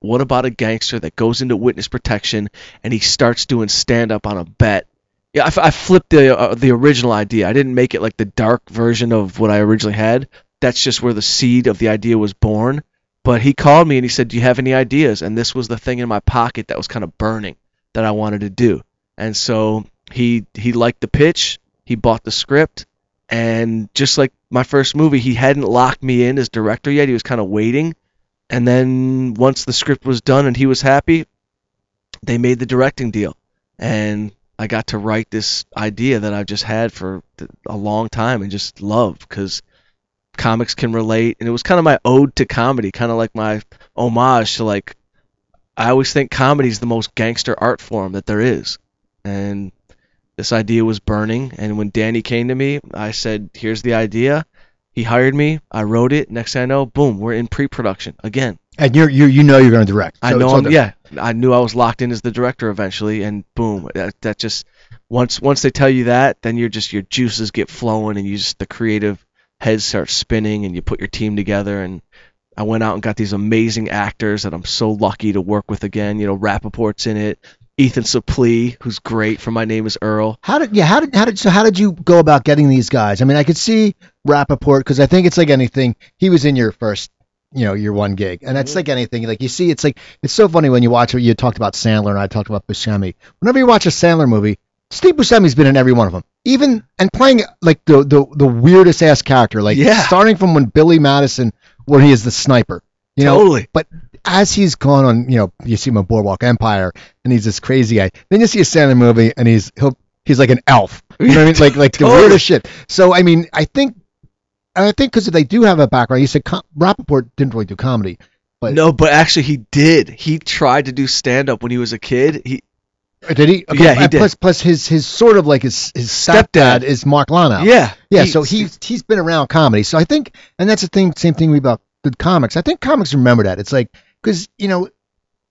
what about a gangster that goes into witness protection and he starts doing stand up on a bet? Yeah, I, f- I flipped the uh, the original idea. I didn't make it like the dark version of what I originally had. That's just where the seed of the idea was born. But he called me and he said, "Do you have any ideas?" And this was the thing in my pocket that was kind of burning that I wanted to do. And so he he liked the pitch. He bought the script, and just like my first movie, he hadn't locked me in as director yet. He was kind of waiting. And then once the script was done and he was happy, they made the directing deal. And I got to write this idea that I've just had for a long time and just love because comics can relate. And it was kind of my ode to comedy, kind of like my homage to like. I always think comedy is the most gangster art form that there is, and this idea was burning. And when Danny came to me, I said, "Here's the idea." He hired me. I wrote it. Next thing I know, boom, we're in pre-production again. And you're you you know you're going to direct. I know I'm, yeah, I knew I was locked in as the director eventually, and boom, that, that just once once they tell you that, then you're just your juices get flowing, and you just the creative heads start spinning, and you put your team together. And I went out and got these amazing actors that I'm so lucky to work with again. You know, Rapaport's in it, Ethan Suplee, who's great from My Name Is Earl. How did yeah? How did how did so how did you go about getting these guys? I mean, I could see Rapaport because I think it's like anything. He was in your first, you know, your one gig, and it's Mhm. like anything. Like you see, it's like it's so funny when you watch. You talked about Sandler, and I talked about Buscemi. Whenever you watch a Sandler movie, Steve Buscemi's been in every one of them, even and playing like the the the weirdest ass character. Like Yeah. starting from when Billy Madison, where he is the sniper. You know, totally. But as he's gone on, you know, you see him on Boardwalk Empire, and he's this crazy guy. Then you see a Sandler movie, and he's he'll he's like an elf. You know what I mean? Like like the weirdest shit. So I mean, I think, and I think because they do have a background. You said com- Rapaport didn't really do comedy. But- no, but actually he did. He tried to do stand up when he was a kid. He Did he? Yeah, he did. Plus, plus his his sort of like his his stepdad Stepdad. is Mark Lonow. yeah Yeah, so he's he's been around comedy. So I think, and that's the thing, same thing about the comics. I think comics remember that. It's like because you know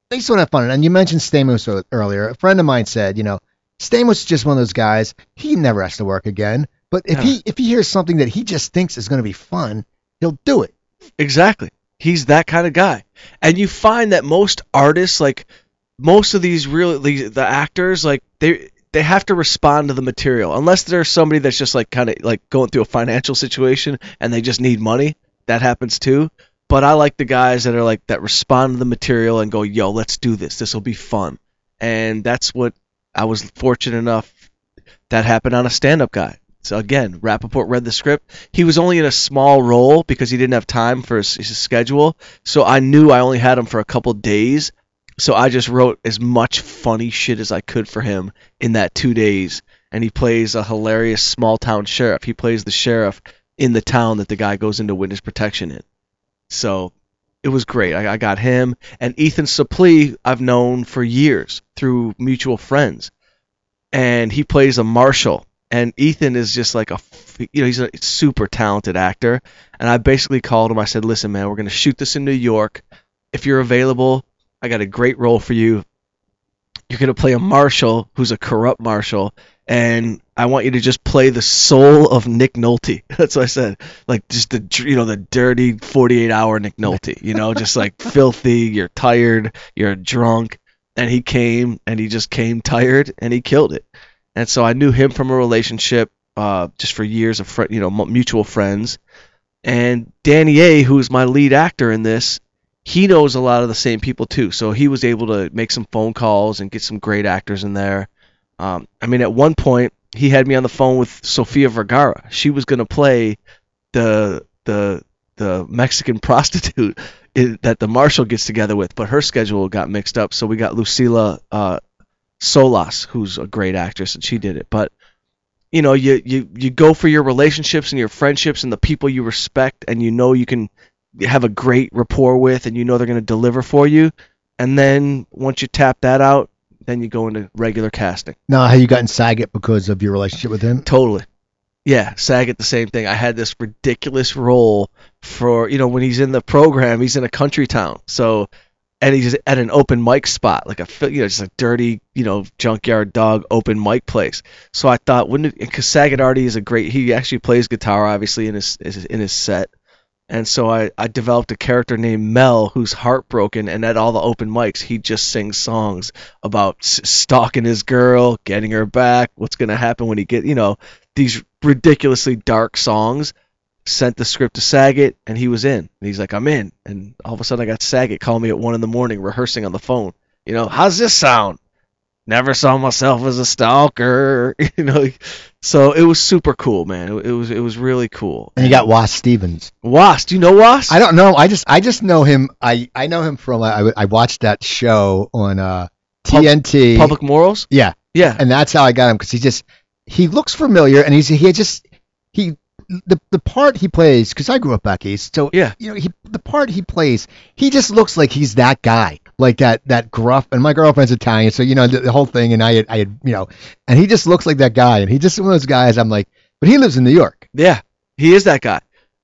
they to have fun. And you mentioned Stamos earlier. A friend of mine said, you know, Stamos is just one of those guys. He never has to work again. But if he if he hears something that he just thinks is going to be fun, he'll do it. Exactly. He's that kind of guy. And you find that most artists, like most of these really the actors, like they they have to respond to the material. Unless there's somebody that's just like kind of like going through a financial situation and they just need money. That happens too. But I like the guys that are like that respond to the material and go, "Yo, let's do this. This will be fun." And that's what I was fortunate enough that happened on a stand-up guy. So again, Rapaport read the script. He was only in a small role because he didn't have time for his, his schedule. So I knew I only had him for a couple days. So I just wrote as much funny shit as I could for him in that two days. And he plays a hilarious small town sheriff. He plays the sheriff in the town that the guy goes into witness protection in. So it was great. I, I got him and Ethan Suplee. I've known for years through mutual friends, and he plays a marshal. And Ethan is just like a, you know, he's a super talented actor. And I basically called him. I said, "Listen, man, we're gonna shoot this in New York. If you're available, I got a great role for you. You're gonna play a marshal who's a corrupt marshal, and I want you to just play the soul of Nick Nolte. That's what I said. Like just the you know the dirty 48 hour Nick Nolte. You know, just like filthy. You're tired. You're drunk. And he came, and he just came tired, and he killed it. And so I knew him from a relationship, uh, just for years of fri you know mu- mutual friends. And Danny A, who's my lead actor in this, he knows a lot of the same people too. So he was able to make some phone calls and get some great actors in there. Um, I mean, at one point he had me on the phone with Sofia Vergara. She was going to play the the the Mexican prostitute that the marshal gets together with, but her schedule got mixed up. So we got Lucila uh, Solas, who's a great actress, and she did it. But you know, you, you you go for your relationships and your friendships and the people you respect, and you know you can have a great rapport with, and you know they're going to deliver for you. And then once you tap that out, then you go into regular casting. Now, have you gotten Saget because of your relationship with him? Totally. Yeah, Saget the same thing. I had this ridiculous role for you know when he's in the program, he's in a country town. So and he's at an open mic spot, like a you know just a dirty you know junkyard dog open mic place. So I thought wouldn't it because Saget already is a great he actually plays guitar obviously in his in his set, And so I, I developed a character named Mel who's heartbroken, and at all the open mics, he just sings songs about stalking his girl, getting her back, what's going to happen when he get, you know, these ridiculously dark songs. Sent the script to Saget, and he was in. And he's like, I'm in. And all of a sudden, I got Saget calling me at one in the morning, rehearsing on the phone. You know, how's this sound? Never saw myself as a stalker. you know, so it was super cool, man. It, it was it was really cool. And you got Wass Stevens. Wass. Do you know Wass? I don't know. I just I just know him. I I know him from I, I watched that show on uh, TNT. Public Morals. Yeah, Yeah. and that's how I got him because he just he looks familiar and he's he just he the the part he plays because I grew up back east so Yeah. you know he the part he plays he just looks like he's that guy like that that gruff and my girlfriend's Italian so you know the, the whole thing and I had, I had you know and he just looks like that guy and he just one of those guys I'm like but he lives in New York Yeah. He is that guy.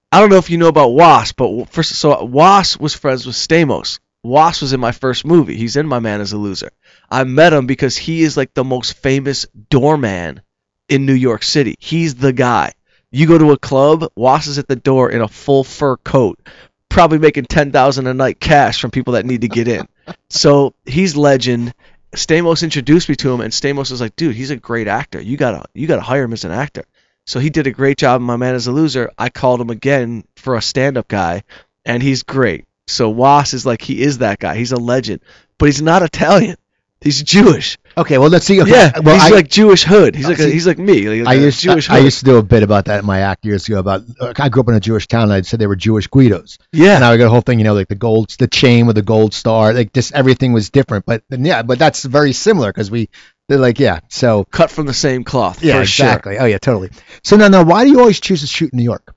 I don't know if you know about Wass, but first, so Wass was friends with Stamos. Wass was in my first movie. He's in My Man is a Loser. I met him because he is like the most famous doorman in New York City. He's the guy. You go to a club, Wass is at the door in a full fur coat, probably making ten thousand a night cash from people that need to get in. So he's legend. Stamos introduced me to him, and Stamos was like, "Dude, he's a great actor. You gotta, you gotta hire him as an actor." So he did a great job My Man is a Loser. I called him again for a stand-up guy, and he's great. So Wass is like he is that guy. He's a legend, but he's not Italian. He's Jewish. Okay well let's see okay, Yeah, well he's I, like Jewish hood. He's like a, he's like me. Like I used Jewish I, hood. used to do a bit about that in my act years ago about uh, I grew up in a Jewish town and I said they were Jewish Guidos yeah, And now we got a whole thing, you know, like the gold, the chain with the gold star, like just everything was different. But yeah, but that's very similar because we, they're like, yeah, so cut from the same cloth. yeah, for sure. exactly. Oh yeah, totally. So now, now, why do you always choose to shoot in New York?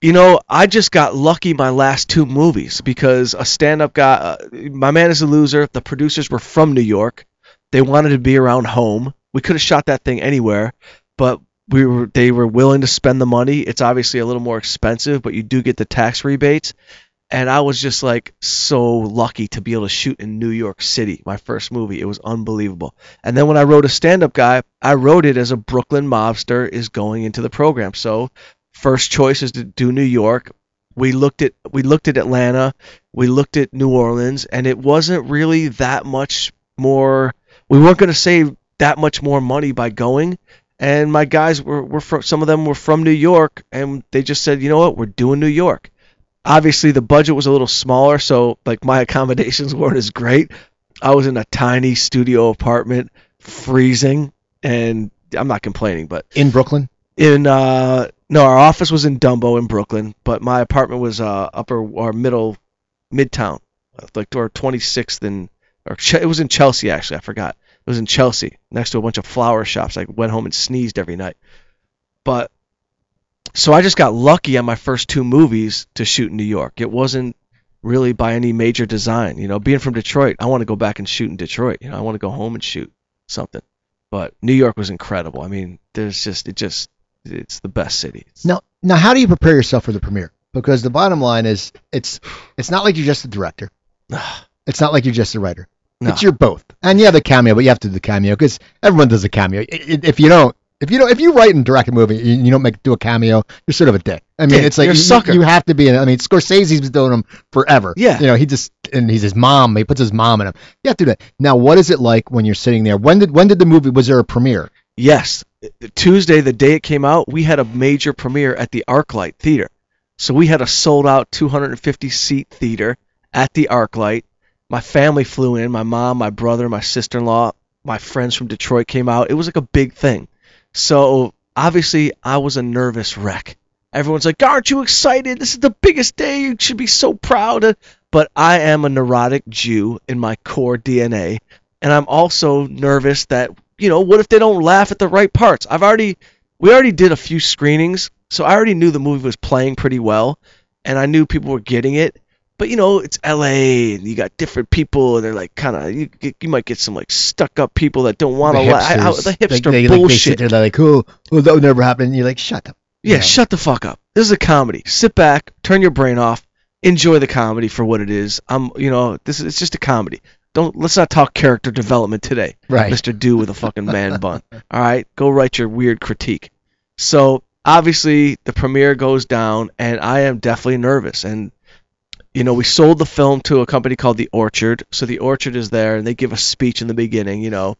You know, I just got lucky my last two movies because a stand-up guy, uh, my man is a loser. The producers were from New York. They wanted to be around home. We could have shot that thing anywhere, but we were they were willing to spend the money. It's obviously a little more expensive, but you do get the tax rebates. And I was just like so lucky to be able to shoot in New York City, my first movie. It was unbelievable. And then when I wrote a stand-up guy, I wrote it as a Brooklyn mobster is going into the program. So first choice is to do New York. We looked at we looked at Atlanta, we looked at New Orleans, and it wasn't really that much more. We weren't going to save that much more money by going. And my guys were, were from, some of them were from New York, and they just said, you know what, we're doing New York. Obviously, the budget was a little smaller, so like my accommodations weren't as great. I was in a tiny studio apartment, freezing, and I'm not complaining, but In Brooklyn? in uh no our office was in Dumbo in Brooklyn but my apartment was uh upper or middle midtown like or 26th and or Ch- it was in Chelsea actually I forgot it was in Chelsea next to a bunch of flower shops I went home and sneezed every night but so I just got lucky on my first two movies to shoot in New York it wasn't really by any major design you know being from Detroit I want to go back and shoot in Detroit you know I want to go home and shoot something but New York was incredible I mean there's just it just it's the best city. It's- Now, now, how do you prepare yourself for the premiere? Because the bottom line is, it's it's not like you're just a director. It's not like you're just a writer. No. It's you're both. And yeah, the cameo, but you have to do the cameo because everyone does a cameo. If you don't, if you don't, if you write and direct a movie, you, you don't make do a cameo, you're sort of a dick. I mean, Yeah, it's like you're a you, sucker. you have to be in it. I mean, Scorsese's been doing them forever. Yeah. You know, he just and he's his mom. He puts his mom in him. You have to do that. Now, what is it like when you're sitting there? When did when did the movie? Was there a premiere? Yes, Tuesday, the day it came out, we had a major premiere at the ArcLight Theater. So we had a sold out 250 seat theater at the ArcLight. My family flew in. My mom, my brother, my sister in law, my friends from Detroit came out. It was like a big thing. So obviously, I was a nervous wreck. Everyone's like, Aren't you excited? This is the biggest day. You should be so proud. But I am a neurotic Jew in my core DNA. And I'm also nervous that, you know, what if they don't laugh at the right parts? I've already, we already did a few screenings. So I already knew the movie was playing pretty well. And I knew people were getting it. But you know, it's LA, and you got different people, and they're like kind of you. You might get some like stuck-up people that don't want to. La- I- I- the hipster Like, they, like, they bullshit. sit there, they're like, oh, oh, that would never happen. And you're like, shut up. Yeah, Yeah. shut the fuck up. This is a comedy. Sit back, turn your brain off, enjoy the comedy for what it is. I'm, you know, this is it's just a comedy. Don't let's not talk character development today, Right. Mr. Do with a fucking man bun. All right, go write your weird critique. So obviously the premiere goes down, and I am definitely nervous. And you know, we sold the film to a company called The Orchard. So The Orchard is there, and they give a speech in the beginning. You know,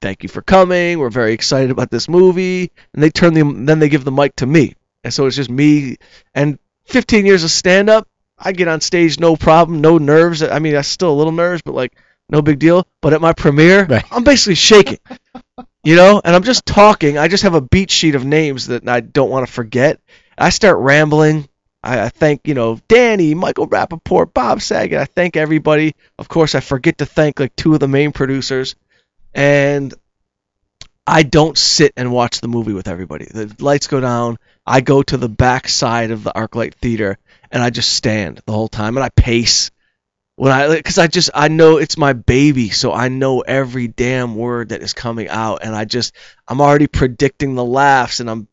thank you for coming. We're very excited about this movie. And they turn the then they give the mic to me, and so it's just me and 15 years of stand up. I get on stage no problem, no nerves. I mean, I still a little nerves, but like no big deal. But at my premiere, Right. I'm basically shaking. You know, and I'm just talking. I just have a beat sheet of names that I don't want to forget. I start rambling. I, I thank, you know, Danny, Michael Rapaport, Bob Saget. I thank everybody. Of course, I forget to thank like two of the main producers. And I don't sit and watch the movie with everybody. The lights go down. I go to the back side of the ArcLight Theater and I just stand the whole time and I pace when I because I just I know it's my baby, so I know every damn word that is coming out, and I just I'm already predicting the laughs, and I'm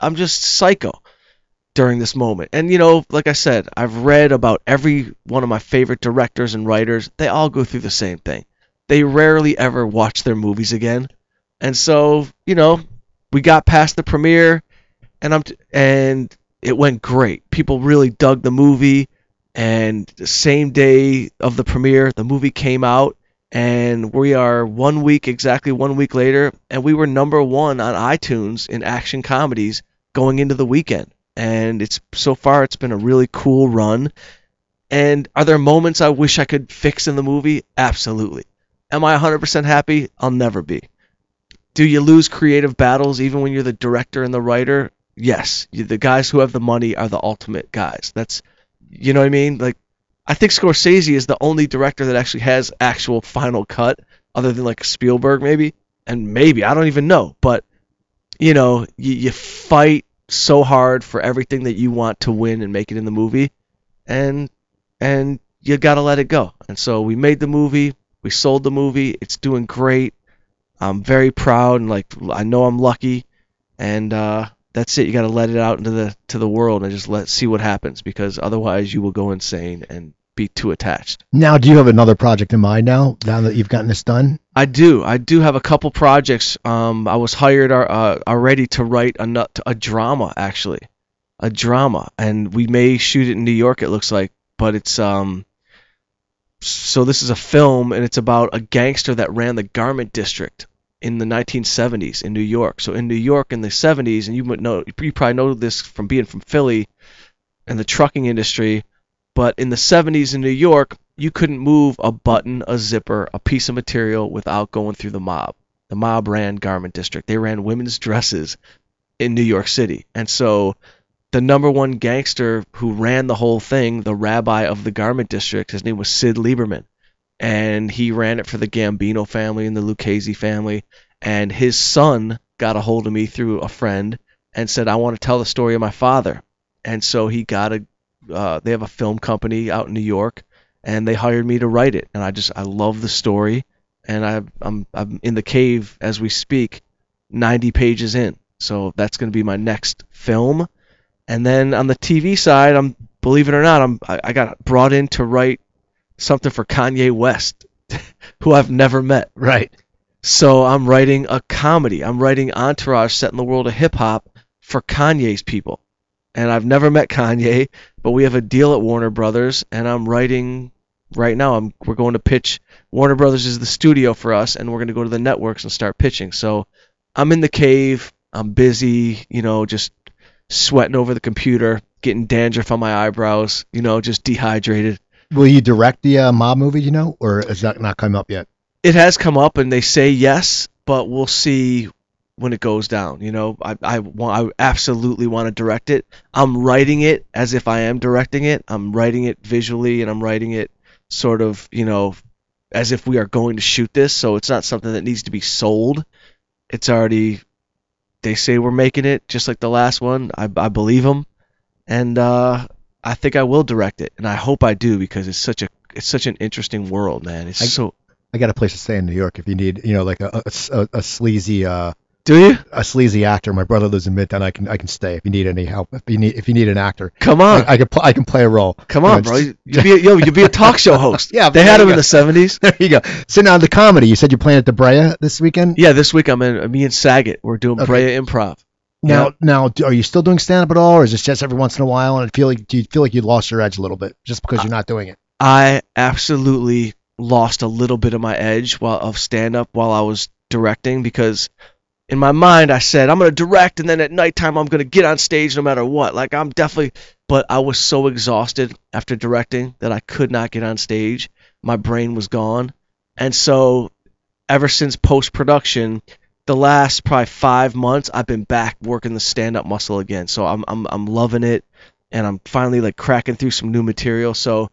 I'm just psycho during this moment. And you know, like I said, I've read about every one of my favorite directors and writers. They all go through the same thing. They rarely ever watch their movies again. And so, you know, we got past the premiere and I'm t- and it went great. People really dug the movie and the same day of the premiere, the movie came out and we are one week exactly one week later and we were number 1 on iTunes in action comedies going into the weekend and it's so far it's been a really cool run. And are there moments I wish I could fix in the movie? Absolutely. Am I 100% happy? I'll never be. Do you lose creative battles even when you're the director and the writer? Yes. The guys who have the money are the ultimate guys. That's, you know what I mean? Like, I think Scorsese is the only director that actually has actual final cut, other than like Spielberg maybe, and maybe I don't even know. But you know, you, you fight so hard for everything that you want to win and make it in the movie, and and you gotta let it go. And so we made the movie, we sold the movie, it's doing great. I'm very proud and like I know I'm lucky, and uh, that's it. You gotta let it out into the to the world and just let see what happens because otherwise you will go insane and be too attached. Now, do you have another project in mind now? Now that you've gotten this done? I do. I do have a couple projects. Um, I was hired uh, uh, already to write a, nut- a drama, actually, a drama, and we may shoot it in New York. It looks like, but it's um. So this is a film, and it's about a gangster that ran the garment district in the 1970s in New York. So in New York in the 70s, and you would know, you probably know this from being from Philly, and the trucking industry. But in the 70s in New York, you couldn't move a button, a zipper, a piece of material without going through the mob. The mob ran Garment District. They ran women's dresses in New York City. And so the number one gangster who ran the whole thing, the rabbi of the Garment District, his name was Sid Lieberman. And he ran it for the Gambino family and the Lucchese family. And his son got a hold of me through a friend and said, I want to tell the story of my father. And so he got a, uh, they have a film company out in New York and they hired me to write it. And i just i love the story and I, i'm i'm in the cave as we speak 90 pages in. So that's going to be my next film. And then on the tv side i'm believe it or not i'm i, I got brought in to write something for kanye west who i've never met. Right. so i'm writing a comedy. I'm writing entourage set in the world of hip hop for kanye's people and i've never met kanye but we have a deal at warner brothers and i'm writing right now I'm we're going to pitch Warner Brothers is the studio for us and we're going to go to the networks and start pitching. So I'm in the cave, I'm busy, you know, just sweating over the computer, getting dandruff on my eyebrows, you know, just dehydrated. Will you direct the uh, mob movie? You know, or is that not come up yet? It has come up and they say yes, but we'll see when it goes down. You know, I I want I absolutely want to direct it. I'm writing it as if I am directing it. I'm writing it visually and I'm writing it sort of, you know, as if we are going to shoot this, so it's not something that needs to be sold. It's already they say we're making it just like the last one. I I believe them. And uh I think I will direct it and I hope I do because it's such a it's such an interesting world, man. It's I- so I got a place to stay in New York if you need, you know, like a, a, a, a sleazy uh, Do you? a sleazy actor. My brother lives in Midtown. I can I can stay if you need any help. If you need if you need an actor, Come on. I, I can pl- I can play a role. Come You know, on, bro. just- You be a, yo, you be a talk show host. Yeah, they had him in the '70s. There you go. So now the comedy. You said you're playing at the Brea this weekend. Yeah, this week I'm in. Me and Saget, we're doing Okay. Brea Improv. Now, now, are you still doing stand up at all, or is this just every once in a while? And it feel like do you feel like you lost your edge a little bit just because you're not doing it? I absolutely lost a little bit of my edge while of stand up while I was directing because in my mind I said I'm gonna direct and then at nighttime I'm gonna get on stage no matter what. Like I'm definitely but I was so exhausted after directing that I could not get on stage. My brain was gone. And so ever since post production, the last probably five months I've been back working the stand up muscle again. So I'm I'm I'm loving it and I'm finally like cracking through some new material. So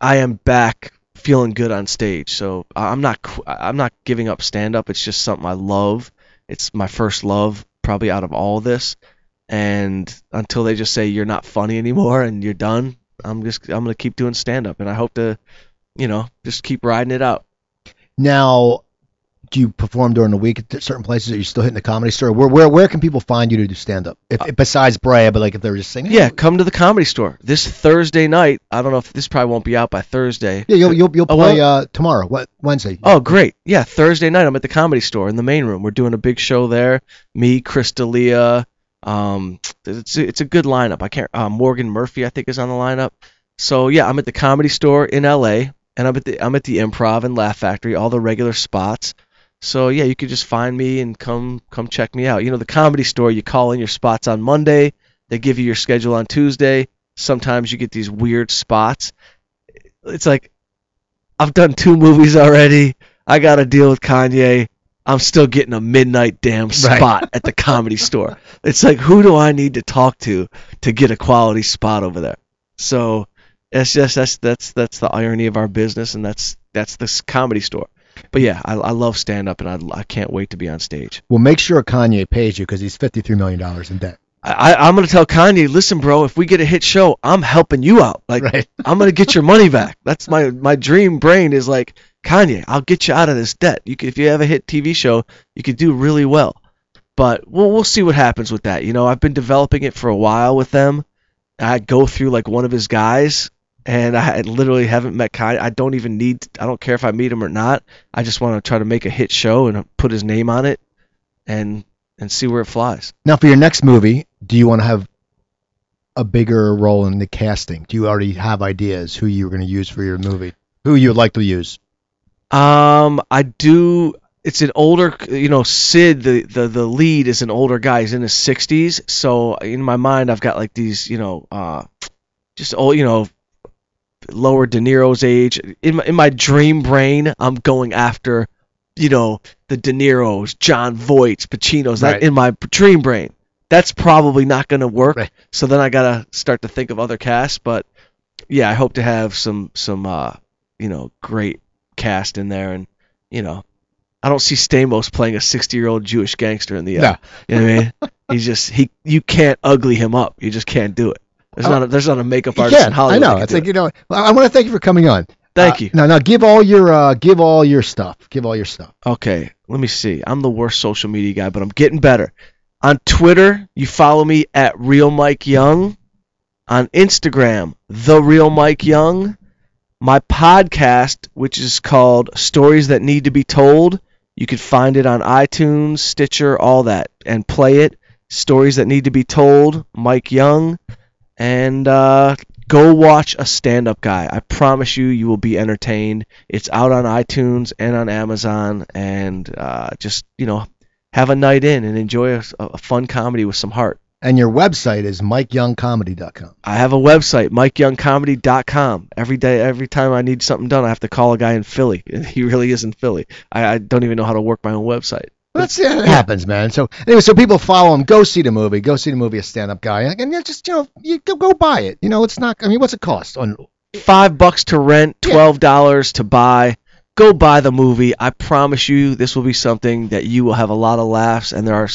I am back feeling good on stage. So I'm not I'm not giving up stand up. It's just something I love. It's my first love probably out of all this. And until they just say you're not funny anymore and you're done, I'm just I'm gonna keep doing stand up. And I hope to, you know, just keep riding it out. Now, do you perform during the week at certain places? Are you still hitting the comedy store? Where where where can people find you to do stand up? If, if besides Brea, but like if they're just singing. Yeah, come to the comedy store this Thursday night. I don't know if this probably won't be out by Thursday. Yeah, you'll you'll, you'll Oh, play well- uh, tomorrow. What Wednesday? Oh, great. Yeah, Thursday night I'm at the comedy store in the main room. We're doing a big show there. Me, Chris D'Elia. Um, it's a, it's a good lineup. I can't. Uh, Morgan Murphy, I think, is on the lineup. So yeah, I'm at the comedy store in LA, and I'm at the I'm at the Improv and Laugh Factory, all the regular spots. So yeah, you could just find me and come come check me out. You know, the comedy store, you call in your spots on Monday. They give you your schedule on Tuesday. Sometimes you get these weird spots. It's like I've done two movies already. I got to deal with Kanye. I'm still getting a midnight damn spot at the comedy store. It's like, who do I need to talk to to get a quality spot over there? So it's just that's that's that's the irony of our business, and that's that's this comedy store. But yeah, I, I love stand up, and I, I can't wait to be on stage. Well, make sure Kanye pays you because he's fifty three million dollars in debt. I, I'm gonna tell Kanye, listen, bro, if we get a hit show, I'm helping you out. Like Right. I'm gonna get your money back. That's my my dream brain is like Kanye. I'll get you out of this debt. You could, if you have a hit TV show, you could do really well. But we'll we'll see what happens with that. You know, I've been developing it for a while with them. I go through like one of his guys, and I literally haven't met Kanye. I don't even need. I don't care if I meet him or not. I just want to try to make a hit show and put his name on it, and and see where it flies. Now, for your next movie, do you want to have a bigger role in the casting? Do you already have ideas who you're going to use for your movie? Who you would like to use? Um, I do. It's an older, you know, Sid, the, the the lead is an older guy. He's in his 60s. So in my mind, I've got like these, you know, uh, just old, you know, lower De Niro's age. In my in my dream brain, I'm going after, you know, the De Niro's, Jon Voight's, Pacino's. That Right. in my dream brain. That's probably not going to work. Right. So then I gotta start to think of other casts. But yeah, I hope to have some some uh, you know, great cast in there, and you know, I don't see Stamos playing a 60 year old Jewish gangster in the. Uh, No. You know what I mean? He's just he. You can't ugly him up. You just can't do it. There's Oh. not a, there's not a makeup artist Yeah, in Hollywood. I know. It's like do you know. I want to thank you for coming on. Thank Uh, you. Now, no. Give all your uh, give all your stuff. Give all your stuff. Okay, let me see. I'm the worst social media guy, but I'm getting better. On Twitter, you follow me at Real Mike Young. On Instagram, The Real Mike Young. My podcast, which is called Stories That Need to Be Told, you can find it on iTunes, Stitcher, all that, and play it. Stories That Need to Be Told, Mike Young. And uh, go watch a stand up guy. I promise you, you will be entertained. It's out on iTunes and on Amazon, and uh, just you know, have a night in and enjoy a, a fun comedy with some heart. And your website is MikeYoungComedy.com. I have a website, MikeYoungComedy.com. Every day, every time I need something done, I have to call a guy in Philly, he really is in Philly. I, I don't even know how to work my own website. Well, that's yeah, it happens, man. So anyway, so people follow him. Go see the movie. Go see the movie. A stand-up guy, and yeah, just you know, you go, go buy it. You know, it's not. I mean, what's it cost? On Five bucks to rent, twelve dollars to buy. Go buy the movie. I promise you, this will be something that you will have a lot of laughs. And there are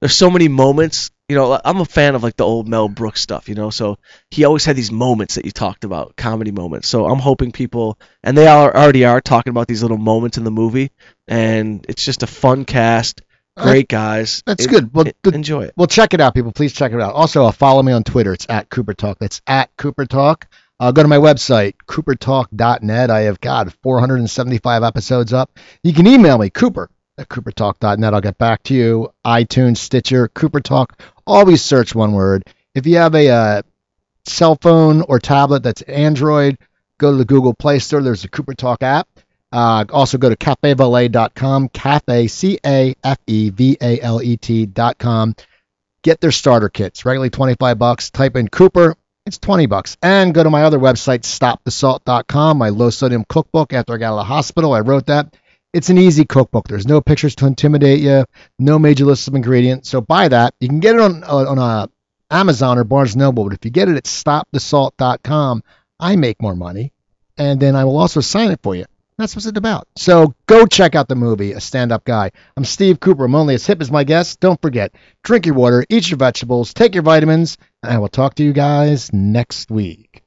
there's so many moments. You know, I'm a fan of like the old Mel Brooks stuff. You know, so he always had these moments that you talked about, comedy moments. So I'm hoping people, and they are already are talking about these little moments in the movie, and it's just a fun cast, great guys. that's It- good. Well, it- the- enjoy it. Well, check it out, people. Please check it out. Also, uh, follow me on Twitter. It's at Cooper Talk. That's at Cooper Talk. Uh, go to my website, coopertalk.net. I have, God, 475 episodes up. You can email me, Cooper at coopertalk.net. I'll get back to you. iTunes, Stitcher, Cooper Talk, Always search one word. If you have a uh, cell phone or tablet that's Android, go to the Google Play Store. There's the Cooper Talk app. Uh, also go to cafevalet.com, cafe, C-A-F-E-V-A-L-E T.com. Get their starter kits, regularly 25 bucks. Type in Cooper, it's 20 bucks. And go to my other website, stopthesalt.com, my low sodium cookbook. After I got out of the hospital, I wrote that. It's an easy cookbook. There's no pictures to intimidate you, no major list of ingredients. So buy that. You can get it on on uh, Amazon or Barnes Noble, but if you get it at stopthesalt.com, I make more money, and then I will also sign it for you. That's what it's about. So go check out the movie, A Stand Up Guy. I'm Steve Cooper. I'm only as hip as my guests. Don't forget, drink your water, eat your vegetables, take your vitamins, and I will talk to you guys next week.